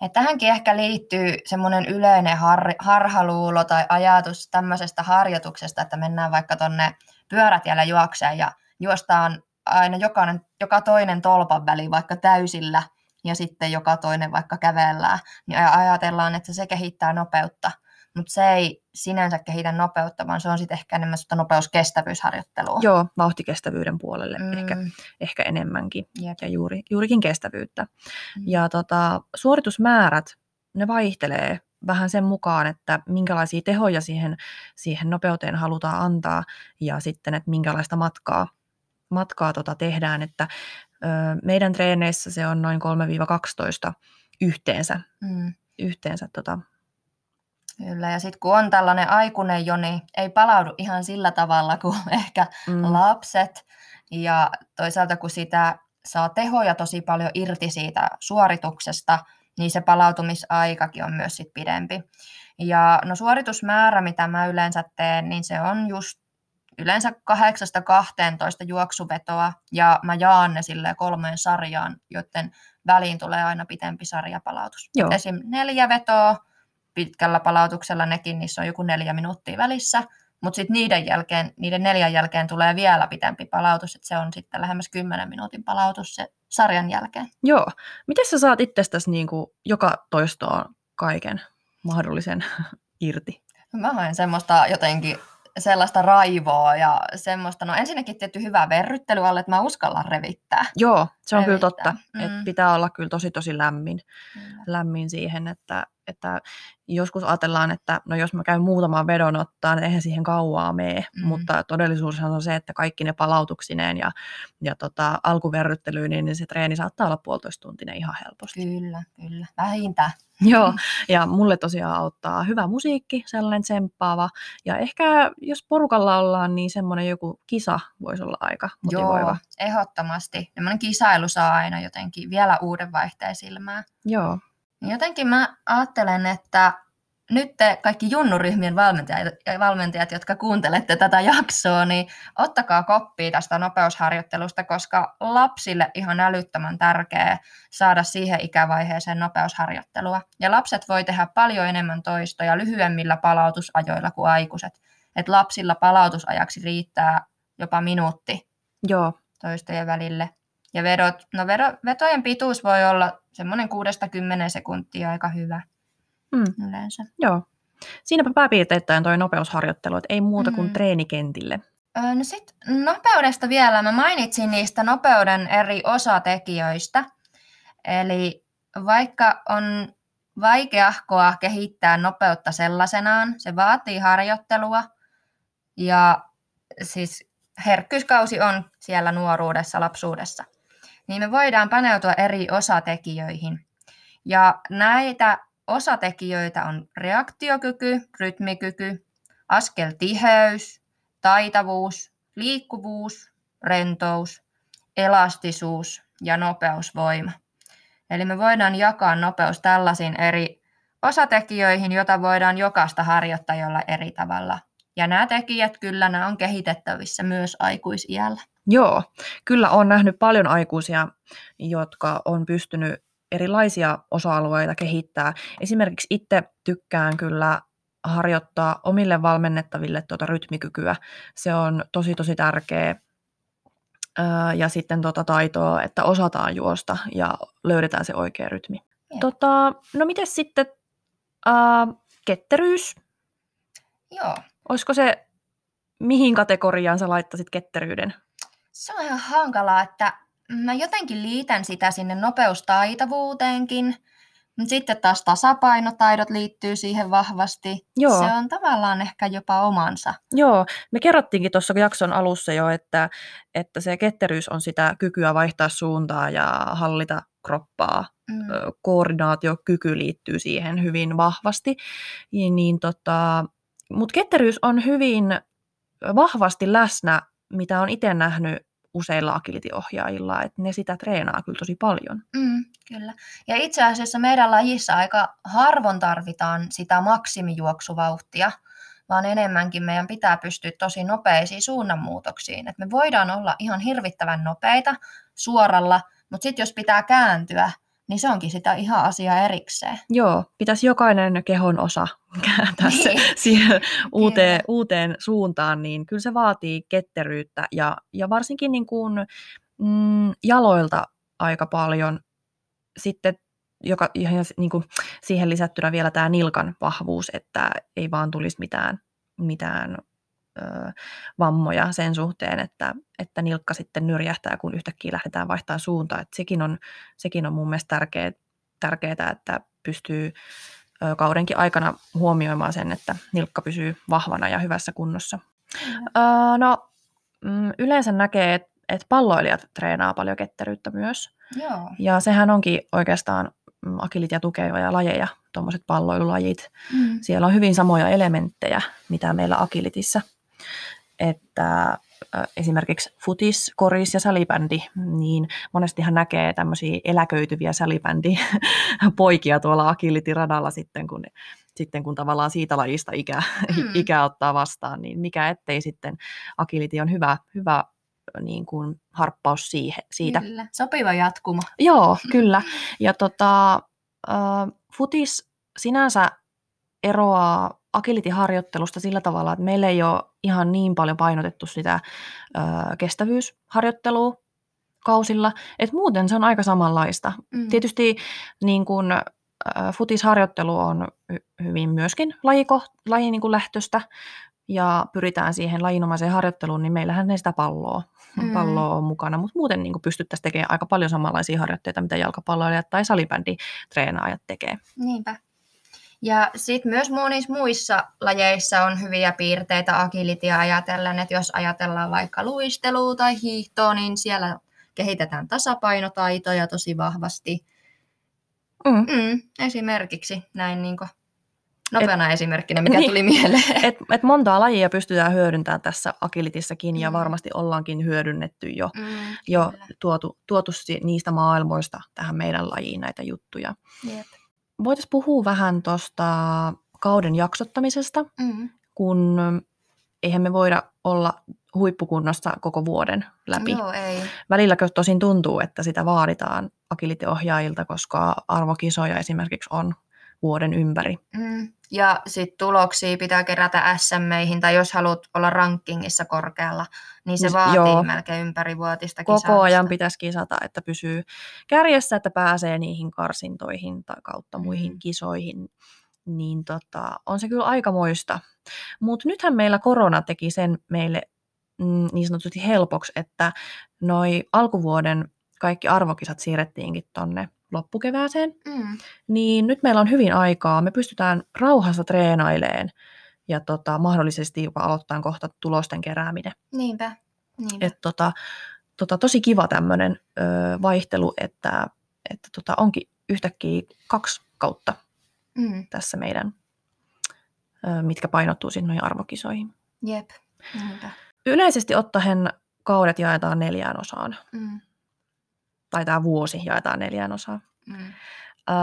Et tähänkin ehkä liittyy semmoinen yleinen har, harhaluulo tai ajatus tämmöisestä harjoituksesta, että mennään vaikka tonne pyörätiellä juokseen ja juostaan aina jokainen, joka toinen tolpan väli vaikka täysillä ja sitten joka toinen vaikka kävellään, aj- ajatellaan, että se kehittää nopeutta. Mutta se ei sinänsä kehitä nopeutta, vaan se on sitten ehkä enemmän sitä nopeuskestävyysharjoittelua. Joo, vauhtikestävyyden puolelle mm. ehkä, ehkä enemmänkin jep. ja juuri, juurikin kestävyyttä. Mm. Ja tota, suoritusmäärät, ne vaihtelee vähän sen mukaan, että minkälaisia tehoja siihen, siihen nopeuteen halutaan antaa ja sitten, että minkälaista matkaa, matkaa tota tehdään. Että, ö, meidän treeneissä se on noin 3-12 yhteensä, Mm, yhteensä tota, Kyllä, ja sitten kun on tällainen aikuinen jo, niin ei palaudu ihan sillä tavalla kuin ehkä Mm. lapset. Ja toisaalta kun sitä saa tehoja tosi paljon irti siitä suorituksesta, niin se palautumisaikakin on myös sit pidempi. Ja no suoritusmäärä, mitä mä yleensä teen, niin se on just yleensä 8-12 juoksuvetoa, ja mä jaan ne sille kolmeen sarjaan, joten väliin tulee aina pitempi sarjapalautus. Joo. Esim. neljä vetoa pitkällä palautuksella nekin, niissä on joku neljä minuuttia välissä, mutta sitten niiden jälkeen, niiden neljän jälkeen tulee vielä pitempi palautus, että se on sitten lähemmäs 10 minuutin palautus se sarjan jälkeen. Joo. Miten sä saat itsestäsi niin kuin joka toistoon kaiken mahdollisen irti? Mä haen semmoista jotenkin sellaista raivoa ja semmoista, no ensinnäkin tietty hyvää verryttely alle, että mä uskallan revittää. Joo, se on kyllä Revittää. totta. Mm. Mm. Että pitää olla kyllä tosi tosi lämmin, lämmin siihen, että, että joskus ajatellaan, että no jos mä käyn muutaman vedon ottaa, niin eihän siihen kauaa mene, mm. Mutta todellisuushan on se, että kaikki ne palautuksineen ja, ja tota, alkuverryttelyyn, niin se treeni saattaa olla puolitoista tuntinen ihan helposti. Kyllä, kyllä. Vähintään. Joo, ja mulle tosiaan auttaa hyvä musiikki, sellainen tsemppaava, ja ehkä jos porukalla ollaan, niin semmoinen joku kisa voisi olla aika motivoiva. Joo, ehdottomasti. Semmoinen kisailu saa aina jotenkin vielä uuden vaihteen silmään. Joo. Niin Jotenkin mä ajattelen, että nyt te kaikki junnuryhmien valmentajat, valmentajat, jotka kuuntelette tätä jaksoa, niin ottakaa koppia tästä nopeusharjoittelusta, koska lapsille ihan älyttömän tärkeää saada siihen ikävaiheeseen nopeusharjoittelua. Ja lapset voi tehdä paljon enemmän toistoja lyhyemmillä palautusajoilla kuin aikuiset. Et lapsilla palautusajaksi riittää jopa minuutti Joo, toistojen välille. Ja vedot, no vedo, vetojen pituus voi olla semmoinen 6-10 sekuntia aika hyvä mm, yleensä. joo. Siinäpä pääpiirteittäin toi nopeusharjoittelu, että ei muuta kuin Mm. treenikentille. Öö, No sitten nopeudesta vielä. Mä mainitsin niistä nopeuden eri osatekijöistä. Eli vaikka on vaikeahkoa kehittää nopeutta sellaisenaan, se vaatii harjoittelua ja siis herkkyyskausi on siellä nuoruudessa, lapsuudessa, niin me voidaan paneutua eri osatekijöihin. Ja näitä osatekijöitä on reaktiokyky, rytmikyky, askeltiheys, taitavuus, liikkuvuus, rentous, elastisuus ja nopeusvoima. Eli me voidaan jakaa nopeus tällaisiin eri osatekijöihin, joita voidaan jokaista harjoittajalla eri tavalla. Ja nämä tekijät kyllä nämä on kehitettävissä myös aikuisiällä. Joo, kyllä olen nähnyt paljon aikuisia, jotka on pystynyt erilaisia osa-alueita kehittää. Esimerkiksi itse tykkään kyllä harjoittaa omille valmennettaville tuota rytmikykyä. Se on tosi tosi tärkeä. Ja sitten tuota taitoa, että osataan juosta ja löydetään se oikea rytmi. Tota, no miten sitten ää, ketteryys? Joo, Olisiko se, mihin kategoriaan sä laittaisit ketteryyden? Se on ihan hankalaa, että mä jotenkin liitän sitä sinne nopeustaitavuuteenkin, mutta sitten taas tasapainotaidot liittyy siihen vahvasti. Joo. Se on tavallaan ehkä jopa omansa. Joo, me kerrottiinkin tuossa jakson alussa jo, että, että se ketteryys on sitä kykyä vaihtaa suuntaa ja hallita kroppaa. Mm. Koordinaatiokyky liittyy siihen hyvin vahvasti. Ja Niin tota, Mutta ketteryys on hyvin vahvasti läsnä, mitä on itse nähnyt useilla agility-ohjaajilla, että ne sitä treenaa kyllä tosi paljon. Mm, kyllä. Ja itse asiassa meidän lajissa aika harvoin tarvitaan sitä maksimijuoksuvauhtia, vaan enemmänkin meidän pitää pystyä tosi nopeisiin suunnanmuutoksiin. Et me voidaan olla ihan hirvittävän nopeita suoralla, mutta sitten jos pitää kääntyä, niin se onkin sitä ihan asiaa erikseen. Joo, pitäisi jokainen kehon osa kääntää se Niin. siihen uuteen, uuteen suuntaan, niin kyllä se vaatii ketteryyttä ja, ja varsinkin niin kuin, mm, jaloilta aika paljon. Sitten joka, ja niin kuin siihen lisättynä vielä tämä nilkan vahvuus, että ei vaan tulisi mitään, mitään vammoja sen suhteen, että, että nilkka sitten nyrjähtää, kun yhtäkkiä lähdetään vaihtamaan suuntaa. Et sekin, on, sekin on mun mielestä tärkeää, tärkeää, että pystyy kaudenkin aikana huomioimaan sen, että nilkka pysyy vahvana ja hyvässä kunnossa. Öö, no, mm, yleensä näkee, että et palloilijat treenaa paljon ketteryyttä myös. Joo. Ja sehän onkin oikeastaan mm, agilitia tukevia lajeja, tuommoiset palloilulajit. Mm. Siellä on hyvin samoja elementtejä, mitä meillä agilitissä. Että esimerkiksi futis, koris ja salibändi, niin monestihan näkee tämmöisiä eläköityviä salibändi poikia tuolla agility-radalla sitten, kun, sitten kun tavallaan siitä lajista ikä, Mm. ikä ottaa vastaan, niin mikä ettei sitten agility on hyvä, hyvä niin kuin harppaus siihen, siitä. Kyllä. Sopiva jatkumo. Joo, kyllä. Ja tota, äh, futis sinänsä eroaa agility-harjoittelusta sillä tavalla, että meillä ei ole ihan niin paljon painotettu sitä äh, kestävyysharjoittelua kausilla, että muuten se on aika samanlaista. Mm. Tietysti niin kun, äh, futisharjoittelu on hy- hyvin myöskin lajiko, laji niin kuin lähtöstä ja pyritään siihen lajinomaiseen harjoitteluun, niin meillähän ei sitä palloa, Mm. palloa on mukana, mutta muuten niin pystyttäisiin tekemään aika paljon samanlaisia harjoitteita, mitä jalkapalloilijat tai salibänditreenaajat tekee. Niinpä. Ja sitten myös monissa muissa lajeissa on hyviä piirteitä agilitia ajatellen, että jos ajatellaan vaikka luistelua tai hiihtoa, niin siellä kehitetään tasapainotaitoja tosi vahvasti. Mm. Mm, esimerkiksi näin niin nopeana et, esimerkkinä, mikä niin. tuli mieleen. Et, et montaa lajia pystytään hyödyntämään tässä agilitissakin ja Mm. varmasti ollaankin hyödynnetty jo, Mm, jo tuotu, tuotu niistä maailmoista tähän meidän lajiin näitä juttuja. Jep. Voitaisiin puhua vähän tuosta kauden jaksottamisesta, Mm. kun eihän me voida olla huippukunnossa koko vuoden läpi. Joo, ei. Välilläkö tosin tuntuu, että sitä vaaditaan agility-ohjaajilta, koska arvokisoja esimerkiksi on vuoden ympäri. Mm. Ja sitten tuloksia pitää kerätä SMEihin, tai jos haluat olla rankingissa korkealla, niin se Niin, vaatii joo. melkein ympärivuotista Koko kisaamista. ajan pitäisi kisata, että pysyy kärjessä, että pääsee niihin karsintoihin tai kautta muihin Mm. kisoihin. Niin tota, on se kyllä aikamoista. Mutta nythän meillä korona teki sen meille mm, niin sanotusti helpoksi, että noi alkuvuoden kaikki arvokisat siirrettiinkin tonne loppukevääseen. Mm. Niin nyt meillä on hyvin aikaa. Me pystytään rauhassa treenaileen ja tota, mahdollisesti jopa aloittaa kohta tulosten kerääminen. Niinpä. Niinpä. Et tota, tota, tosi kiva tämmöinen vaihtelu, että, että tota, onkin yhtäkkiä kaksi kautta Mm. tässä meidän, ö, mitkä painottuu sinne noihin arvokisoihin. Jep. Niinpä. Yleisesti ottaen kaudet jaetaan neljään osaan, Mm. Tai tämä vuosi jaetaan neljään osaan. Mm. Öö,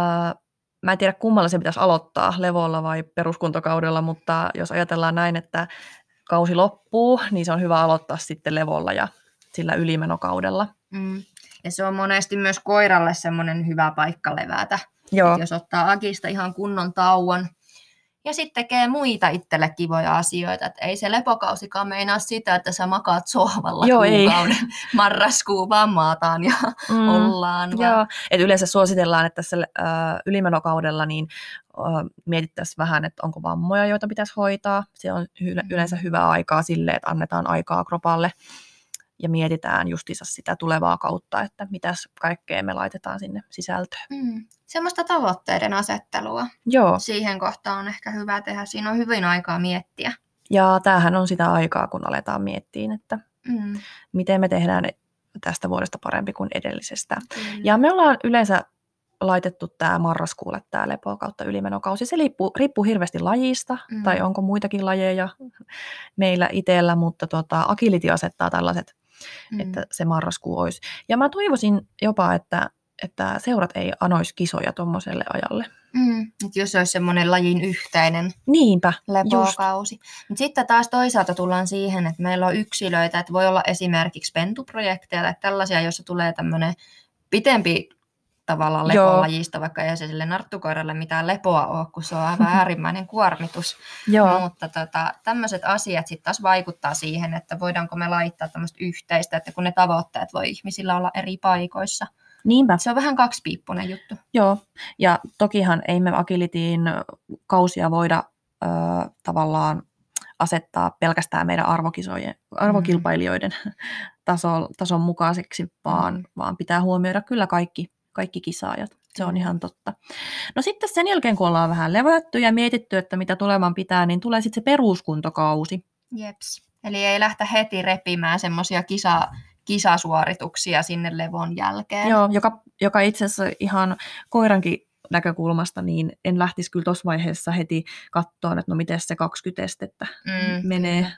mä en tiedä kummalla se pitäisi aloittaa, levolla vai peruskuntokaudella, mutta jos ajatellaan näin, että kausi loppuu, niin se on hyvä aloittaa sitten levolla ja sillä ylimenokaudella. Mm. Ja se on monesti myös koiralle semmoinen hyvä paikka levätä. Joo, Et jos ottaa Agista ihan kunnon tauon ja sitten tekee muita itselle kivoja asioita. Et ei se lepokausikaan meinaa sitä, että sä makaat sohvalla Joo, ei. kuukauden marraskuun, vaan maataan ja mm, ollaan. Vaan. joo. Et yleensä suositellaan, että tässä ylimenokaudella niin mietittäisiin vähän, että onko vammoja, joita pitäisi hoitaa. Se on hy- Mm. yleensä hyvää aikaa sille, että annetaan aikaa kropalle ja mietitään justiinsa sitä tulevaa kautta, että mitäs kaikkea me laitetaan sinne sisältöön. Mm. Semmoista tavoitteiden asettelua. Joo, Siihen kohtaan on ehkä hyvä tehdä. Siinä on hyvin aikaa miettiä. ja tämähän on sitä aikaa, kun aletaan miettiä, että Mm. miten me tehdään tästä vuodesta parempi kuin edellisestä. Kyllä. Ja me ollaan yleensä laitettu tämä marraskuulle tämä lepo kautta ylimenokausi. Se riippuu, riippuu hirveästi lajista, Mm. mm. tai onko muitakin lajeja meillä itsellä, mutta tota, Agility asettaa tällaiset, Mm. että se marraskuu olisi. Ja mä toivoisin jopa, että, että seurat ei anoisi kisoja tuommoiselle ajalle. Mm. Et jos olisi semmoinen lajin yhteinen Niinpä, lepokausi. Mutta sitten taas toisaalta tullaan siihen, että meillä on yksilöitä, että voi olla esimerkiksi pentuprojekteja tai tällaisia, joissa tulee tämmöinen pitempi tavallaan Joo. lepolajista, vaikka ei se sille narttukoiralle mitään lepoa ole, kun se on aivan äärimmäinen kuormitus. Joo, Mutta tota, tämmöiset asiat sitten taas vaikuttaa siihen, että voidaanko me laittaa tämmöistä yhteistä, että kun ne tavoitteet voi ihmisillä olla eri paikoissa. niinpä. Se on vähän kaksipiippunen juttu. Joo, ja tokihan ei me Agilityin kausia voida ö, tavallaan asettaa pelkästään meidän arvokisojen, arvokilpailijoiden tason, tason mukaiseksi, vaan, Mm. mm. vaan pitää huomioida kyllä kaikki, kaikki kisaajat. Se on Kyllä. ihan totta. No sitten sen jälkeen, kun ollaan vähän levätty ja mietitty, että mitä tulevan pitää, niin tulee sitten se peruskuntokausi. Jeps. Eli ei lähtä heti repimään semmoisia kisa, kisasuorituksia sinne levon jälkeen. Joo, joka, joka itse asiassa ihan koirankin näkökulmasta, niin en lähtisi kyllä tuossa vaiheessa heti kattoon, että no miten se 20 estettä Mm, menee,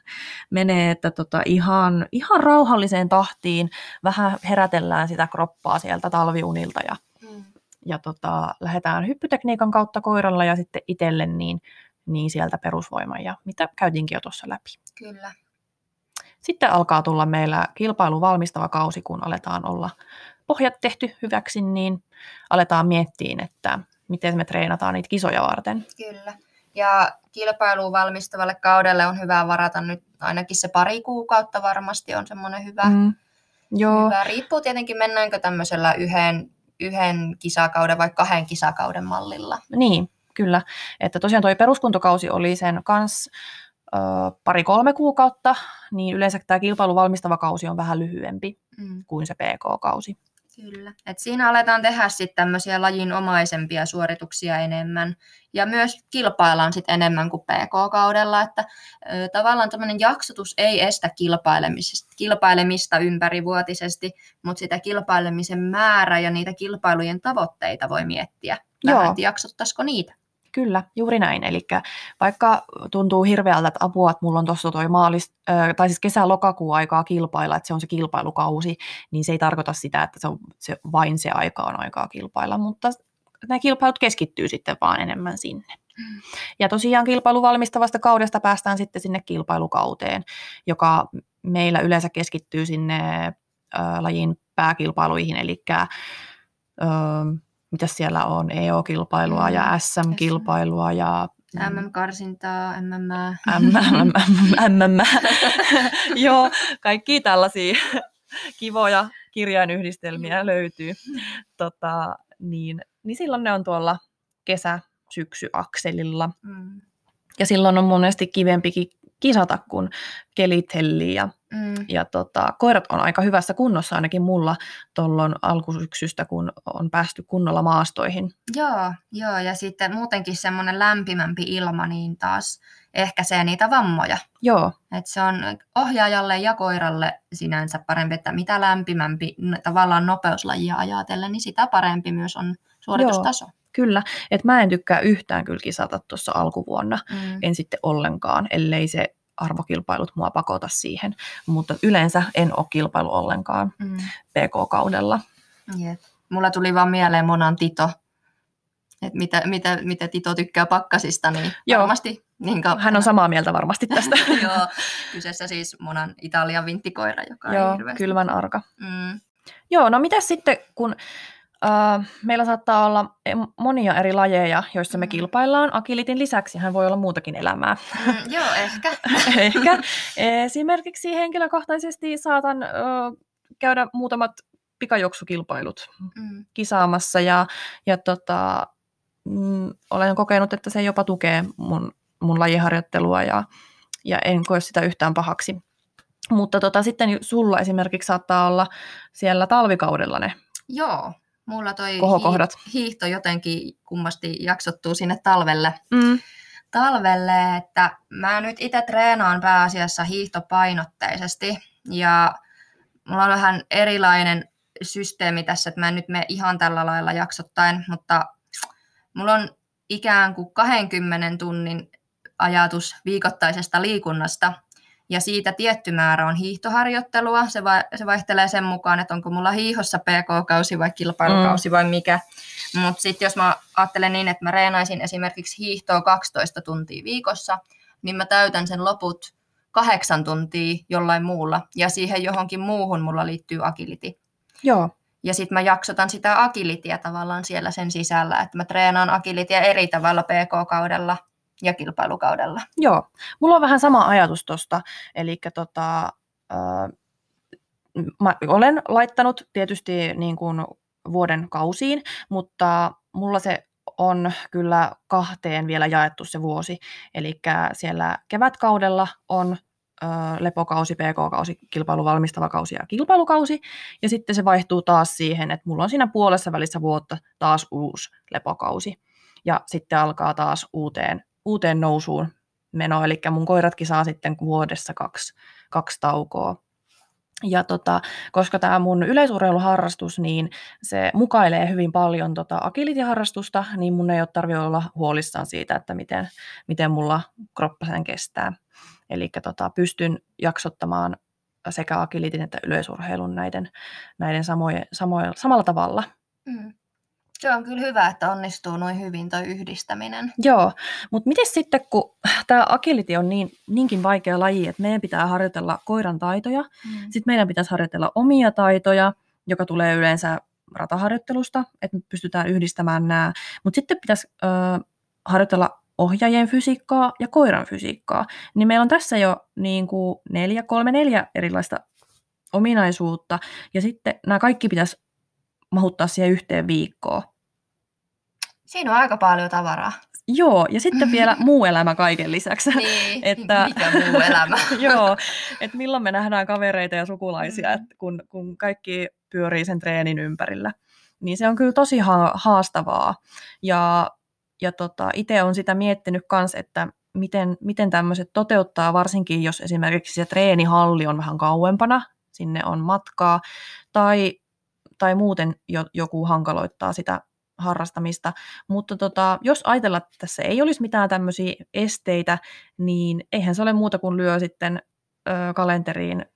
menee että tota ihan, ihan rauhalliseen tahtiin, vähän herätellään sitä kroppaa sieltä talviunilta ja, Mm. ja tota, lähdetään hyppytekniikan kautta koiralla ja sitten itselle niin, niin sieltä perusvoiman ja mitä käytiinkin jo tuossa läpi. Kyllä. Sitten alkaa tulla meillä kilpailu valmistava kausi, kun aletaan olla pohjat tehty hyväksi, niin aletaan miettiä, että miten me treenataan niitä kisoja varten. Kyllä. Ja kilpailuun valmistavalle kaudelle on hyvä varata nyt ainakin se pari kuukautta varmasti on semmoinen hyvä. Mm. Joo, hyvä. Riippuu tietenkin, mennäänkö tämmöisellä yhden, yhden kisakauden vai kahden kisakauden mallilla. niin, kyllä. Että tosiaan toi peruskuntokausi oli sen kans ö, pari-kolme kuukautta, niin yleensä tämä kilpailu valmistava kausi on vähän lyhyempi Mm. kuin se PK-kausi. Kyllä. Et siinä aletaan tehdä sitten tämmöisiä lajinomaisempia suorituksia enemmän. Ja myös kilpaillaan sitten enemmän kuin PK-kaudella. Että ö, tavallaan tämmöinen jaksotus ei estä kilpailemista, kilpailemista ympärivuotisesti, mutta sitä kilpailemisen määrä ja niitä kilpailujen tavoitteita voi miettiä. Vähän, Joo. että jaksottaisiko niitä. Kyllä, juuri näin. Eli vaikka tuntuu hirveältä, että apua, että mulla on tuossa toi maalis, tai siis kesä-lokakuun aikaa kilpailla, että se on se kilpailukausi, niin se ei tarkoita sitä, että se on se, vain se aika on aikaa kilpailla, mutta nämä kilpailut keskittyy sitten vaan enemmän sinne. Ja tosiaan kilpailu valmistavasta kaudesta päästään sitten sinne kilpailukauteen, joka meillä yleensä keskittyy sinne ö, lajin pääkilpailuihin, eli ö, mitä siellä on, EO-kilpailua Mm, ja SM-kilpailua ja MM-karsintaa, MM. MM. Joo, kaikki tällaisia kivoja kirjainyhdistelmiä löytyy. Tota, niin, niin silloin ne on tuolla kesä-syksy-akselilla. Mm. Ja silloin on monesti kivempikin kisata, kun kelit hellii ja, Mm. ja tota, koirat on aika hyvässä kunnossa ainakin mulla tuolloin alkusyksystä, kun on päästy kunnolla maastoihin. Joo, joo, ja sitten muutenkin semmoinen lämpimämpi ilma niin taas ehkäisee niitä vammoja. Joo, Et se on ohjaajalle ja koiralle sinänsä parempi, että mitä lämpimämpi tavallaan nopeuslajia ajatellen, niin sitä parempi myös on suoritustaso. kyllä. Et mä en tykkää yhtään kyllä kisata tuossa alkuvuonna. Mm. en sitten ollenkaan, ellei se arvokilpailut mua pakota siihen. Mutta yleensä en ole kilpailu ollenkaan Mm. PK-kaudella. Jep. Mulla tuli vaan mieleen Monan Tito, että mitä, mitä, mitä Tito tykkää pakkasista, niin Joo. varmasti niin kautta. Hän on samaa mieltä varmasti tästä. Joo, kyseessä siis Monan Italian vinttikoira, joka Joo, hirveästi... kylmän arka. Mm. Joo, no mitä sitten, kun meillä saattaa olla monia eri lajeja, joissa me Mm. kilpaillaan. Agilitin lisäksi hän voi olla muutakin elämää. Mm, joo, ehkä. Ehkä. Esimerkiksi henkilökohtaisesti saatan ö, käydä muutamat pikajuoksukilpailut Mm. kisaamassa ja, ja tota, mm, olen kokenut, että se jopa tukee mun, mun lajiharjoittelua ja, ja en koe sitä yhtään pahaksi. Mutta tota, sitten sulla esimerkiksi saattaa olla siellä talvikaudella ne Joo, mulla toi Kohokohdat. hii- hiihto jotenkin kummasti jaksottuu sinne talvelle. mm, talvelle, että mä nyt itse treenaan pääasiassa hiihtopainotteisesti ja mulla on vähän erilainen systeemi tässä, että mä en nyt mene ihan tällä lailla jaksottaen, mutta mulla on ikään kuin 20 tunnin ajatus viikoittaisesta liikunnasta ja siitä tietty määrä on hiihtoharjoittelua. Se, va- se vaihtelee sen mukaan, että onko mulla hiihossa PK-kausi vai kilpailukausi vai mikä. Mutta sitten jos mä ajattelen niin, että mä reenaisin esimerkiksi hiihtoa 12 tuntia viikossa, niin mä täytän sen loput kahdeksan tuntia jollain muulla. Ja siihen johonkin muuhun mulla liittyy agility. joo, Ja sitten mä jaksotan sitä agilitia tavallaan siellä sen sisällä, että mä treenaan agilitia eri tavalla PK-kaudella ja kilpailukaudella. joo. Mulla on vähän sama ajatus tuosta. Eli tota, mä olen laittanut tietysti niin kuin vuoden kausiin, mutta mulla se on kyllä kahteen vielä jaettu se vuosi. Eli siellä kevätkaudella on ö, lepokausi, PK-kausi, kilpailu valmistava kausi ja kilpailukausi. Ja sitten se vaihtuu taas siihen, että mulla on siinä puolessa välissä vuotta taas uusi lepokausi. Ja sitten alkaa taas uuteen, uuteen nousuun meno. Eli mun koiratkin saa sitten vuodessa kaksi, kaksi taukoa. Ja tota, koska tämä mun yleisurheiluharrastus, niin se mukailee hyvin paljon tota agility-harrastusta, niin mun ei ole tarvitse olla huolissaan siitä, että miten, miten mulla kroppa sen kestää. Eli tota, pystyn jaksottamaan sekä agilitin että yleisurheilun näiden, näiden samojen, samoilla, samalla tavalla. Mm. Se on kyllä hyvä, että onnistuu noin hyvin toi yhdistäminen. Joo, mutta miten sitten, kun tämä agility on niin, niinkin vaikea laji, että meidän pitää harjoitella koiran taitoja, mm. sitten meidän pitäisi harjoitella omia taitoja, joka tulee yleensä rataharjoittelusta, että me pystytään yhdistämään nämä, mutta sitten pitäisi ö, harjoitella ohjaajien fysiikkaa ja koiran fysiikkaa, niin meillä on tässä jo niin kuin neljä, kolme, neljä erilaista ominaisuutta, ja sitten nämä kaikki pitäisi mahuttaa siihen yhteen viikkoon. Siinä on aika paljon tavaraa. Joo, ja sitten vielä muu elämä kaiken lisäksi. Niin, että, mikä muu elämä. joo, että milloin me nähdään kavereita ja sukulaisia, että kun, kun kaikki pyörii sen treenin ympärillä. Niin se on kyllä tosi ha- haastavaa. Ja, ja tota, itse on sitä miettinyt myös, että miten, miten tämmöiset toteuttaa, varsinkin jos esimerkiksi se treenihalli on vähän kauempana, sinne on matkaa, tai tai muuten jo, joku hankaloittaa sitä harrastamista. Mutta tota, jos ajatellaan, että tässä ei olisi mitään tämmöisiä esteitä, niin eihän se ole muuta kuin lyö sitten ö, kalenteriin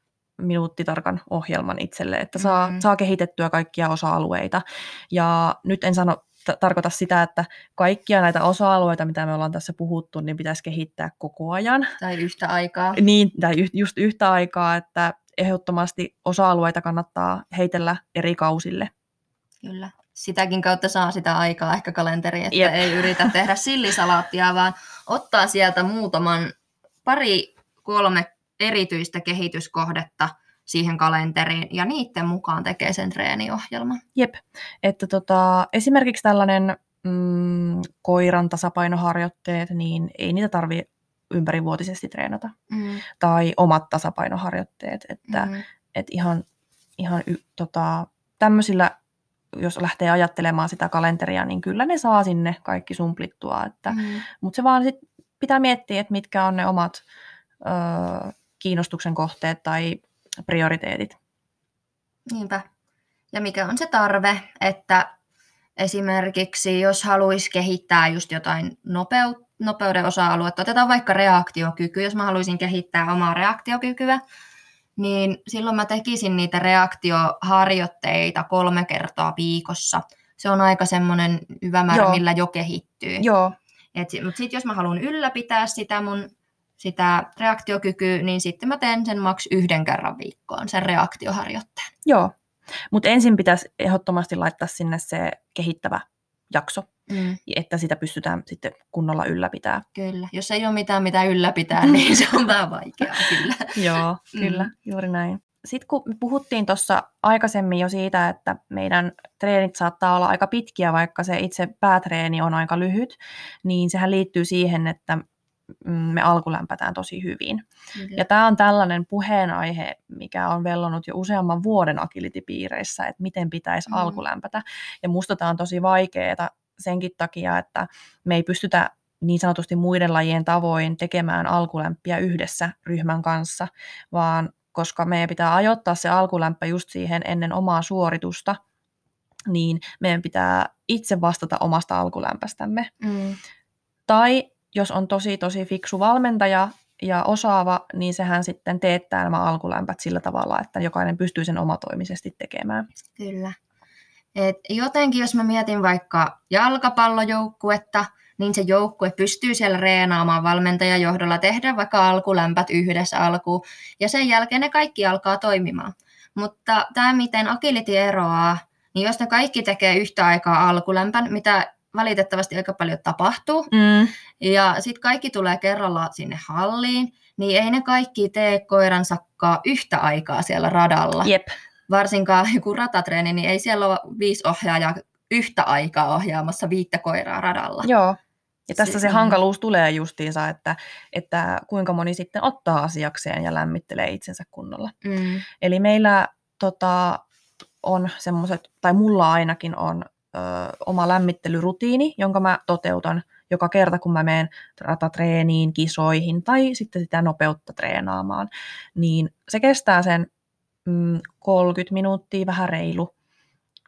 minuuttitarkan ohjelman itselle, että saa, mm-hmm. saa kehitettyä kaikkia osa-alueita. Ja nyt en sano, t- tarkoita sitä, että kaikkia näitä osa-alueita, mitä me ollaan tässä puhuttu, niin pitäisi kehittää koko ajan. Tai yhtä aikaa. Niin, tai just yhtä aikaa, että ehdottomasti osa-alueita kannattaa heitellä eri kausille. Kyllä. Sitäkin kautta saa sitä aikaa ehkä kalenteriin, että Jep. ei yritä tehdä sillisalaattia, vaan ottaa sieltä muutaman, pari, kolme erityistä kehityskohdetta siihen kalenteriin ja niiden mukaan tekee sen treeniohjelman. Jep, että tota, esimerkiksi tällainen mm, koiran tasapainoharjoitteet, niin ei niitä tarvitse ympärivuotisesti treenata. Mm. Tai omat tasapainoharjoitteet. Että mm. et ihan, ihan y, tota, tämmöisillä, jos lähtee ajattelemaan sitä kalenteria, niin kyllä ne saa sinne kaikki sumplittua. Että, mm. Mutta se vaan sit pitää miettiä, että mitkä on ne omat ö, kiinnostuksen kohteet tai prioriteetit. Niinpä. Ja mikä on se tarve, että esimerkiksi jos haluaisi kehittää just jotain nopeutta, nopeuden osa-aluetta. Otetaan vaikka reaktiokyky. Jos mä haluaisin kehittää omaa reaktiokykyä, niin silloin mä tekisin niitä reaktioharjoitteita kolme kertaa viikossa. Se on aika semmoinen hyvä määrä, Joo. millä jo kehittyy. Joo. Mutta sitten jos mä haluan ylläpitää sitä mun sitä reaktiokykyä, niin sitten mä teen sen maks yhden kerran viikkoon, sen reaktioharjoitteen. Joo, mutta ensin pitäisi ehdottomasti laittaa sinne se kehittävä jakso, mm. että sitä pystytään sitten kunnolla ylläpitää. Kyllä, jos ei ole mitään mitä ylläpitää, niin se on vähän vaikeaa kyllä. Joo, kyllä, mm. juuri näin. Sitten kun me puhuttiin tuossa aikaisemmin jo siitä, että meidän treenit saattaa olla aika pitkiä, vaikka se itse päätreeni on aika lyhyt, niin sehän liittyy siihen, että mm, me alkulämpätään tosi hyvin. Kyllä. Ja tämä on tällainen puheenaihe, mikä on vellonut jo useamman vuoden agility-piireissä, että miten pitäisi mm. alkulämpätä. Ja musta tämä on tosi vaikeaa senkin takia, että me ei pystytä niin sanotusti muiden lajien tavoin tekemään alkulämpiä yhdessä ryhmän kanssa, vaan koska meidän pitää ajoittaa se alkulämpö just siihen ennen omaa suoritusta, niin meidän pitää itse vastata omasta alkulämpästämme. Mm. Tai jos on tosi tosi fiksu valmentaja ja osaava, niin sehän sitten teettää nämä alkulämpät sillä tavalla, että jokainen pystyy sen omatoimisesti tekemään. Kyllä. Et jotenkin jos mä mietin vaikka jalkapallojoukkuetta, niin se joukkue pystyy siellä reenaamaan valmentajan johdolla tehdä vaikka alkulämpät yhdessä alkuun, ja sen jälkeen ne kaikki alkaa toimimaan. Mutta tämä, miten agility eroaa, niin jos ne kaikki tekee yhtä aikaa alkulämpän, mitä valitettavasti aika paljon tapahtuu, mm. ja sitten kaikki tulee kerralla sinne halliin, niin ei ne kaikki tee koiransakkaa yhtä aikaa siellä radalla. Jep varsinkaan joku ratatreeni, niin ei siellä ole viisi ohjaajaa yhtä aikaa ohjaamassa viittä koiraa radalla. Joo. Ja tässä se, se hankaluus tulee justiinsa, että, että kuinka moni sitten ottaa asiakseen ja lämmittelee itsensä kunnolla. Mm. Eli meillä tota, on semmoiset, tai mulla ainakin on ö, oma lämmittelyrutiini, jonka mä toteutan joka kerta, kun mä menen ratatreeniin, kisoihin tai sitten sitä nopeutta treenaamaan. Niin se kestää sen mm, 30 minuuttia, vähän reilu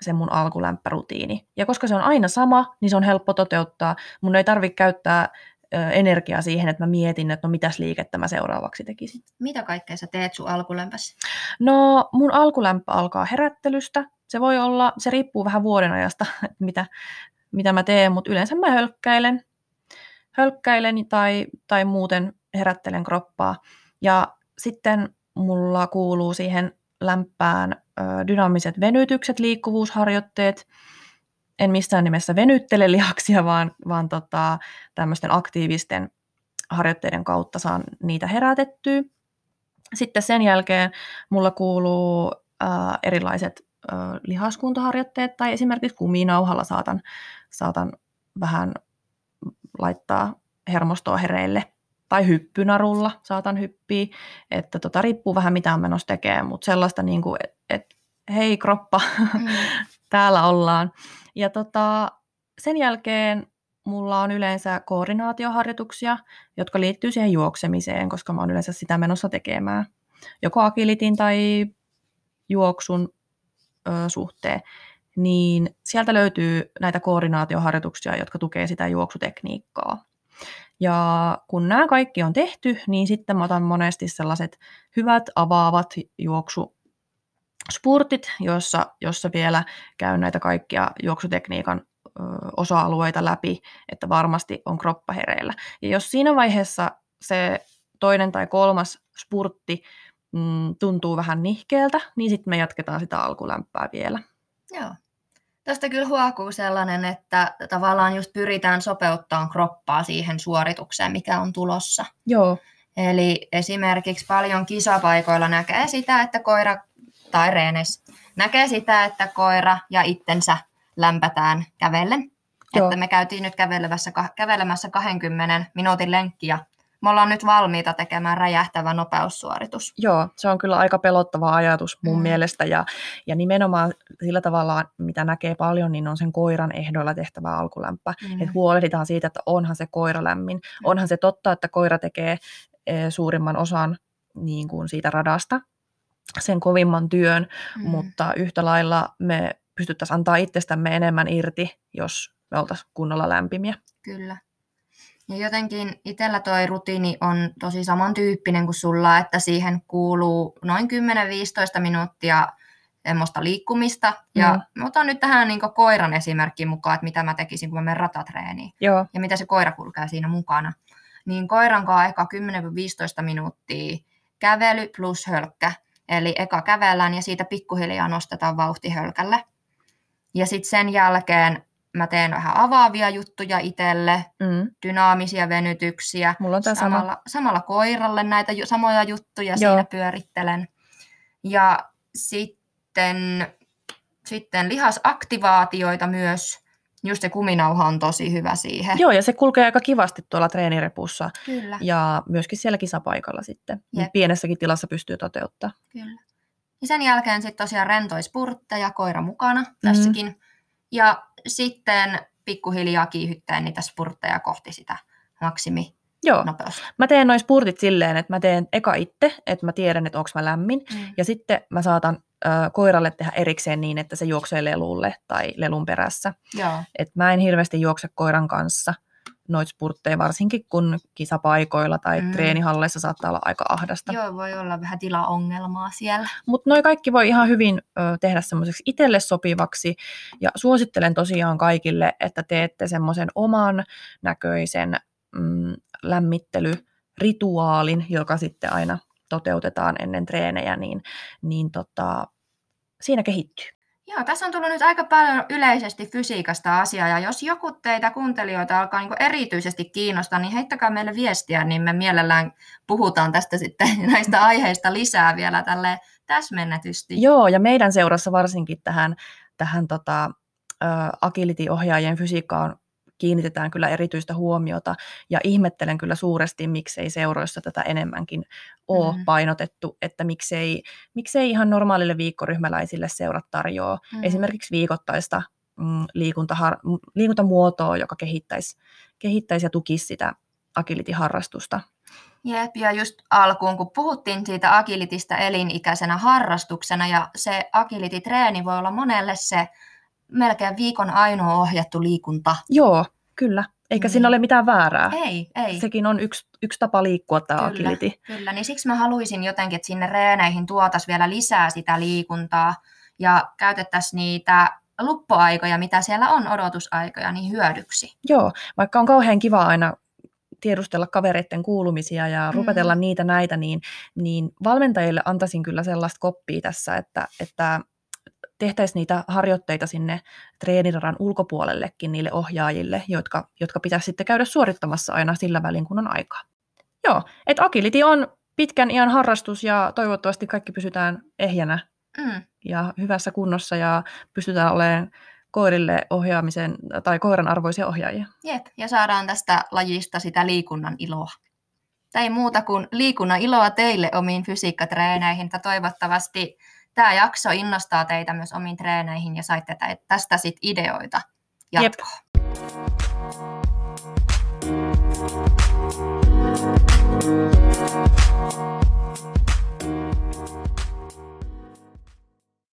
se mun alkulämpärutiini. Ja koska se on aina sama, niin se on helppo toteuttaa. Mun ei tarvitse käyttää energiaa siihen, että mä mietin, että no mitäs liikettä mä seuraavaksi tekisin. Mitä kaikkea sä teet sun alkulämpässä? No mun alkulämpö alkaa herättelystä. Se voi olla, se riippuu vähän vuoden ajasta, mitä, mitä mä teen, mutta yleensä mä hölkkäilen, hölkkäilen tai, tai muuten herättelen kroppaa. Ja sitten mulla kuuluu siihen lämpään dynaamiset venytykset, liikkuvuusharjoitteet. En missään nimessä venyttele lihaksia, vaan, vaan tota, tämmöisten aktiivisten harjoitteiden kautta saan niitä herätettyä. Sitten sen jälkeen mulla kuuluu ö, erilaiset ö, lihaskuntoharjoitteet tai esimerkiksi kuminauhalla saatan, saatan vähän laittaa hermostoa hereille tai hyppynarulla saatan hyppiä, että tota, riippuu vähän mitä on menossa tekemään, mutta sellaista niin kuin, että et, hei kroppa, mm. täällä ollaan. Ja tota, sen jälkeen mulla on yleensä koordinaatioharjoituksia, jotka liittyy siihen juoksemiseen, koska mä oon yleensä sitä menossa tekemään. Joko agilitin tai juoksun ö, suhteen. Niin sieltä löytyy näitä koordinaatioharjoituksia, jotka tukee sitä juoksutekniikkaa. Ja kun nämä kaikki on tehty, niin sitten mä otan monesti sellaiset hyvät avaavat juoksu spurtit, jossa, jossa vielä käyn näitä kaikkia juoksutekniikan ö, osa-alueita läpi, että varmasti on kroppa hereillä. Ja jos siinä vaiheessa se toinen tai kolmas spurtti mm, tuntuu vähän nihkeeltä, niin sitten me jatketaan sitä alkulämpää vielä. Joo. Tästä kyllä huokuu sellainen, että tavallaan just pyritään sopeuttamaan kroppaa siihen suoritukseen, mikä on tulossa. Joo. Eli esimerkiksi paljon kisapaikoilla näkee sitä, että koira, tai reenes, näkee sitä, että koira ja itsensä lämpätään kävellen. Joo. Että me käytiin nyt kävelemässä, kävelemässä 20 minuutin lenkki ja me ollaan nyt valmiita tekemään räjähtävä nopeussuoritus. Joo, se on kyllä aika pelottava ajatus mun Mm. mielestä ja, ja nimenomaan sillä tavalla, mitä näkee paljon, niin on sen koiran ehdoilla tehtävä alkulämpö. Mm. Mm. Että huolehditaan siitä, että onhan se koira lämmin. Onhan se totta, että koira tekee eh, suurimman osan niin kuin siitä radasta, sen kovimman työn, Mm. mm. mutta yhtä lailla me pystyttäisiin antaa itsestämme enemmän irti, jos me oltaisiin kunnolla lämpimiä. Kyllä. Ja jotenkin itsellä toi rutiini on tosi samantyyppinen kuin sulla, että siihen kuuluu noin 10-15 minuuttia semmoista liikkumista. Ja Mm. otan nyt tähän niin koiran esimerkki mukaan, että mitä mä tekisin, kun mä menen ratatreeniin. Joo, Ja mitä se koira kulkee siinä mukana. Niin koiran kanssa eka 10-15 minuuttia kävely plus hölkkä. Eli eka kävellään ja siitä pikkuhiljaa nostetaan vauhti hölkälle. Ja sitten sen jälkeen mä teen vähän avaavia juttuja itselle, mm. dynaamisia venytyksiä. mulla on tämä sama. samalla, samalla koiralle näitä ju- samoja juttuja Joo. siinä pyörittelen. Ja sitten, sitten lihasaktivaatioita myös. Just se kuminauha on tosi hyvä siihen. Joo, ja se kulkee aika kivasti tuolla treenirepussa Kyllä, ja myöskin siellä kisapaikalla sitten. Niin Jep. Pienessäkin tilassa pystyy toteuttaa. kyllä. Ja sen jälkeen sitten tosiaan rentoi spurtteja, koira mukana Mm. tässäkin. Ja sitten pikkuhiljaa kiihyttäen niitä spurtteja kohti sitä Joo, maksiminopeutta. mä teen noin spurtit silleen, että mä teen eka itse, että mä tiedän, että onko mä lämmin. Mm. Ja sitten mä saatan ö, koiralle tehdä erikseen niin, että se juoksee lelulle tai lelun perässä. Joo, Et mä en hirveästi juokse koiran kanssa noita spurtteja, varsinkin kun kisapaikoilla tai Mm. treenihalleissa saattaa olla aika ahdasta. Joo, voi olla vähän tilaongelmaa siellä. Mutta noi kaikki voi ihan hyvin ö, tehdä semmoiseksi itselle sopivaksi. Ja suosittelen tosiaan kaikille, että teette semmoisen oman näköisen mm, lämmittelyrituaalin, joka sitten aina toteutetaan ennen treenejä, niin, niin tota, siinä kehittyy. Joo, tässä on tullut nyt aika paljon yleisesti fysiikasta asiaa, ja jos joku teitä kuuntelijoita alkaa niin erityisesti kiinnostaa, niin heittäkää meille viestiä, niin me mielellään puhutaan tästä sitten näistä aiheista lisää vielä tälle täsmennetysti. Joo, ja meidän seurassa varsinkin tähän, tähän tota, agility-ohjaajien fysiikkaan kiinnitetään kyllä erityistä huomiota, ja ihmettelen kyllä suuresti, miksei seuroissa tätä enemmänkin ole mm. painotettu, että miksei, miksei ihan normaalille viikkoryhmäläisille seurat tarjoaa Mm. mm. esimerkiksi viikoittaista mm, liikuntahar- m- liikuntamuotoa, joka kehittäisi, kehittäisi ja tukisi sitä agility-harrastusta. Jep, ja just alkuun, kun puhuttiin siitä agilitista elinikäisenä harrastuksena, ja se agilititreeni voi olla monelle se melkein viikon ainoa ohjattu liikunta. Joo, kyllä. Eikä Niin. siinä ole mitään väärää. Ei, ei. Sekin on yksi, yksi tapa liikkua tämä Kyllä. agility. Kyllä, niin siksi mä haluaisin jotenkin, että sinne reeneihin tuotaisiin vielä lisää sitä liikuntaa ja käytettäisiin niitä luppuaikoja, mitä siellä on, odotusaikoja, niin hyödyksi. Joo, vaikka on kauhean kiva aina tiedustella kavereiden kuulumisia ja Mm. rupetella niitä näitä, niin, niin valmentajille antaisin kyllä sellaista koppia tässä, että, että tehtäisiin niitä harjoitteita sinne treeniradan ulkopuolellekin niille ohjaajille, jotka, jotka pitäisi sitten käydä suorittamassa aina sillä välin, kun on aikaa. Joo, että agility on pitkän iän harrastus ja toivottavasti kaikki pysytään ehjänä Mm, ja hyvässä kunnossa ja pystytään olemaan koirille ohjaamisen tai koiran arvoisia ohjaajia. jep, ja saadaan tästä lajista sitä liikunnan iloa. Tai muuta kuin liikunnan iloa teille omiin fysiikkatreeneihin, toivottavasti tämä jakso innostaa teitä myös omiin treeneihin ja saitte tä- tästä sit ideoita jatkoon. Jep.